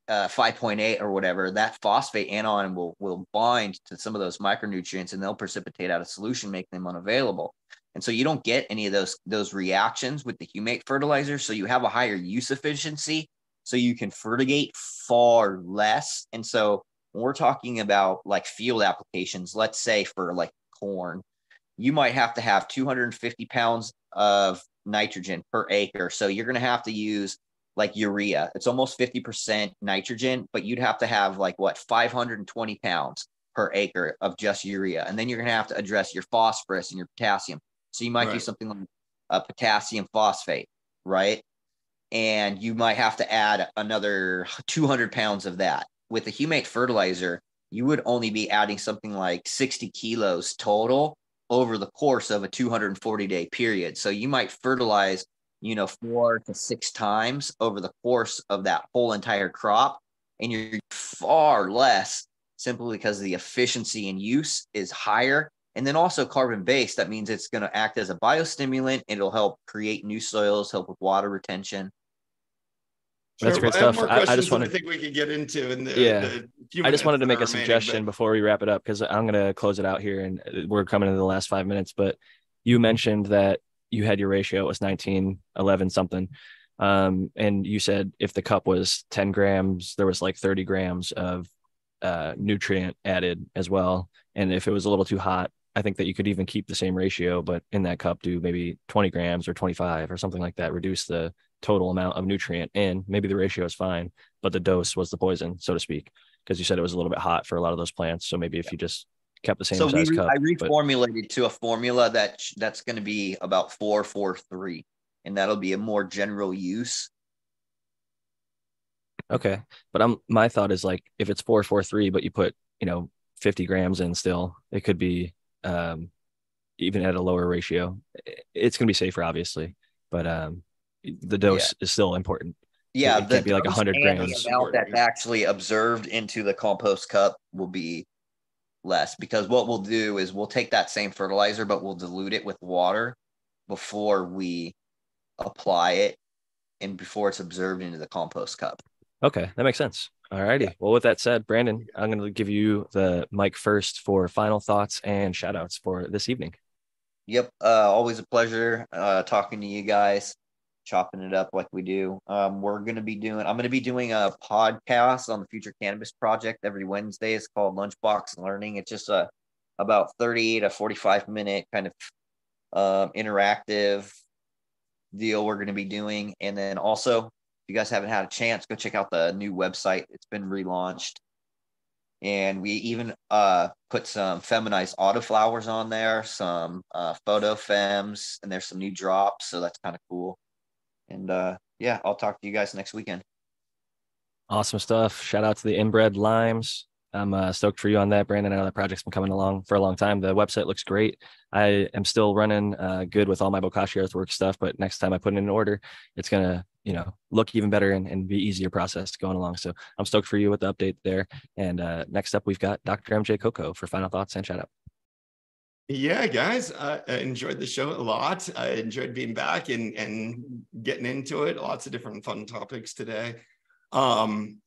uh, 5.8 or whatever, that phosphate anion will, will bind to some of those micronutrients and they'll precipitate out of solution, making them unavailable. And so you don't get any of those, those reactions with the humate fertilizer. So you have a higher use efficiency. So you can fertigate far less. And so when we're talking about like field applications, let's say for like corn, you might have to have 250 pounds of nitrogen per acre. So you're going to have to use like urea. It's almost 50% nitrogen, but you'd have to have like what 520 pounds per acre of just urea. And then you're going to have to address your phosphorus and your potassium. So you might do something like a potassium phosphate, right? And you might have to add another 200 pounds of that. With a humate fertilizer, you would only be adding something like 60 kilos total over the course of a 240 day period. So you might fertilize, you know, four to six times over the course of that whole entire crop. And you're far less simply because the efficiency and use is higher. And then also carbon based, that means it's going to act as a biostimulant. It'll help create new soils, help with water retention. That's Sure. great I have stuff. more I- I questions just wanted- I think we could get into in the, Yeah. the few I just wanted to make a suggestion but- before we wrap it up because I'm going to close it out here and we're coming into the last five minutes. But you mentioned that you had your ratio, it was 19, 11 something. Um, and you said if the cup was 10 grams, there was like 30 grams of uh, nutrient added as well. And if it was a little too hot, I think that you could even keep the same ratio, but in that cup do maybe 20 grams or 25 or something like that, reduce the total amount of nutrient in. Maybe the ratio is fine, but the dose was the poison, so to speak, because you said it was a little bit hot for a lot of those plants. So maybe if you just kept the same so size we, cup. I but- reformulated to a formula that sh- that's going to be about four four three, and that'll be a more general use. Okay. But I'm my thought is like if it's four four three, but you put, you know, 50 grams in still, it could be um even at a lower ratio. It's gonna be safer, obviously, but um the dose is still important. Yeah, it can't be like dose 100 grams. The amount that's actually observed into the compost cup will be less because what we'll do is we'll take that same fertilizer, but we'll dilute it with water before we apply it and before it's observed into the compost cup. Okay, that makes sense. All righty. Well, with that said, Brandon, I'm gonna give you the mic first for final thoughts and shout outs for this evening. Yep. Uh, always a pleasure uh, talking to you guys, chopping it up like we do. Um, we're going to be doing, I'm going to be doing a podcast on the Future Cannabis Project every Wednesday. It's called Lunchbox Learning. It's just a about 30 to 45 minute kind of um, interactive deal we're going to be doing. And then also, if you guys haven't had a chance, go check out the new website. It's been relaunched and we even uh put some feminized autoflowers on there some uh photo fems and there's some new drops so that's kind of cool and uh yeah i'll talk to you guys next weekend Awesome stuff. Shout out to the inbred limes. I'm uh, stoked for you on that, Brandon. I know that project's been coming along for a long time. The website looks great. I am still running uh, good with all my Bokashi earthwork stuff, but next time I put it in order, it's gonna, you know, look even better and, and be easier process going along. So I'm stoked for you with the update there. And uh, next up, we've got Dr. MJ Coco for final thoughts and shout out. Yeah, guys, uh, I enjoyed the show a lot. I enjoyed being back and and getting into it. Lots of different fun topics today. Um,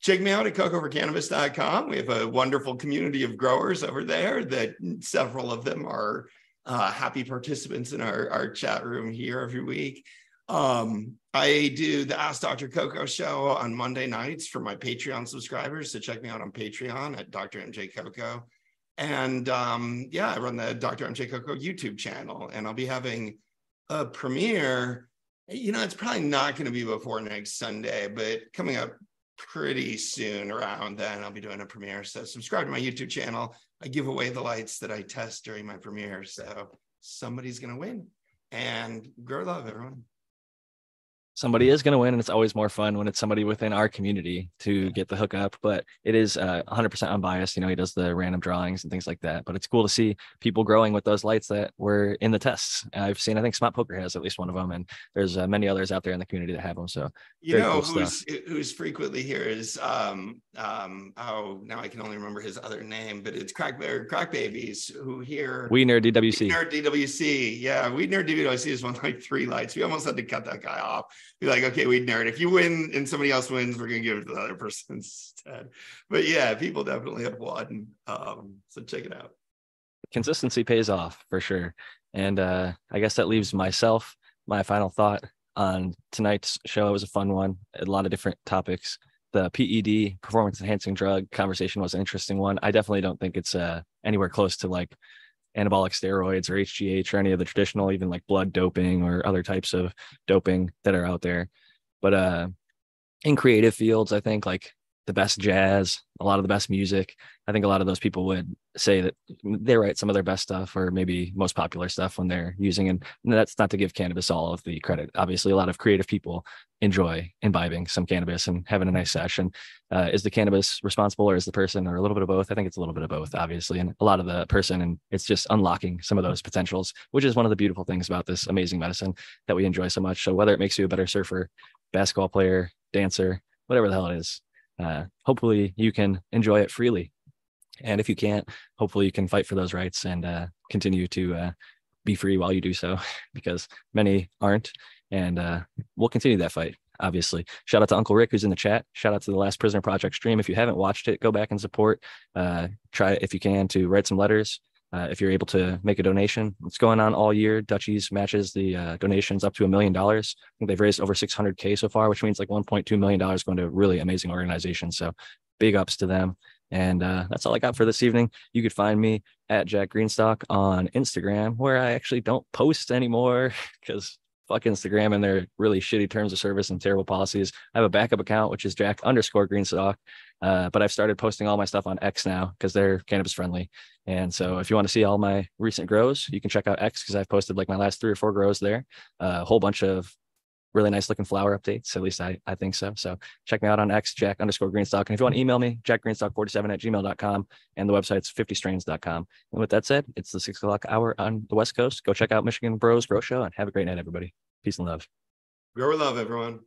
check me out at cocoforcannabis.com. We have a wonderful community of growers over there that several of them are uh, happy participants in our, our chat room here every week. Um, I do the Ask Dr. Coco show on Monday nights for my Patreon subscribers. So check me out on Patreon at Dr. MJ Coco. And um, yeah, I run the Dr. MJ Coco YouTube channel, and I'll be having a premiere. You know, it's probably not going to be before next Sunday, but coming up pretty soon around then, I'll be doing a premiere. So subscribe to my YouTube channel. I give away the lights that I test during my premiere. So somebody's going to win. And grow love, everyone. Somebody is going to win and it's always more fun when it's somebody within our community to get the hookup but it is uh, 100% unbiased you know he does the random drawings and things like that but it's cool to see people growing with those lights that were in the tests i've seen i think smart poker has at least one of them and there's uh, many others out there in the community that have them so You know cool who's who's frequently here is um um oh now I can only remember his other name, but it's crack or crack babies who here we nerd dwc we Nerd DWC. Yeah, we nerd DWC is one of like three lights. We almost had to cut that guy off. Be like, okay, we'd nerd. If you win and somebody else wins, we're gonna give it to the other person instead. But yeah, people definitely have won. Um, so check it out. consistency pays off for sure. And uh, I guess that leaves myself my final thought on tonight's show. It was a fun one, a lot of different topics. The PED, performance enhancing drug conversation was an interesting one. I definitely don't think it's uh, anywhere close to like anabolic steroids or HGH or any of the traditional, even like blood doping or other types of doping that are out there. But uh, in creative fields, I think like the best jazz, a lot of the best music. I think a lot of those people would say that they write some of their best stuff or maybe most popular stuff when they're using and that's not to give cannabis all of the credit. Obviously a lot of creative people enjoy imbibing some cannabis and having a nice session. Uh, is the cannabis responsible or is the person or a little bit of both? I think it's a little bit of both obviously. And a lot of the person and it's just unlocking some of those potentials which is one of the beautiful things about this amazing medicine that we enjoy so much. So whether it makes you a better surfer basketball player dancer whatever the hell it is uh, hopefully you can enjoy it freely. And if you can't hopefully you can fight for those rights and uh, continue to uh, be free while you do so because many aren't. And uh, we'll continue that fight obviously. Shout out to uncle rick who's in the chat. Shout out to the last prisoner project stream. If you haven't watched it go back and support. Uh, try if you can to write some letters uh, if you're able to make a donation. It's going on all year. Dutchies matches the uh, donations up to a million dollars. I think they've raised over 600k so far which means like 1.2 million dollars going to really amazing organization. So big ups to them. And uh, that's all I got for this evening. You could find me at Jack Greenstalk on Instagram, where I actually don't post anymore because fuck Instagram and their really shitty terms of service and terrible policies. I have a backup account, which is Jack underscore Greenstalk. Uh, but I've started posting all my stuff on X now because they're cannabis friendly. And so if you want to see all my recent grows, you can check out X because I've posted like my last three or four grows there. Uh, a whole bunch of really nice looking flower updates. At least I, I think so. So check me out on X, Jack underscore Greenstalk. And if you want to email me, jackgreenstalk47 at gmail.com. And the website's 50strains.com. And with that said, it's the six o'clock hour on the West Coast. Go check out Michigan Bros Grow Show and have a great night, everybody. Peace and love. Grow love, everyone.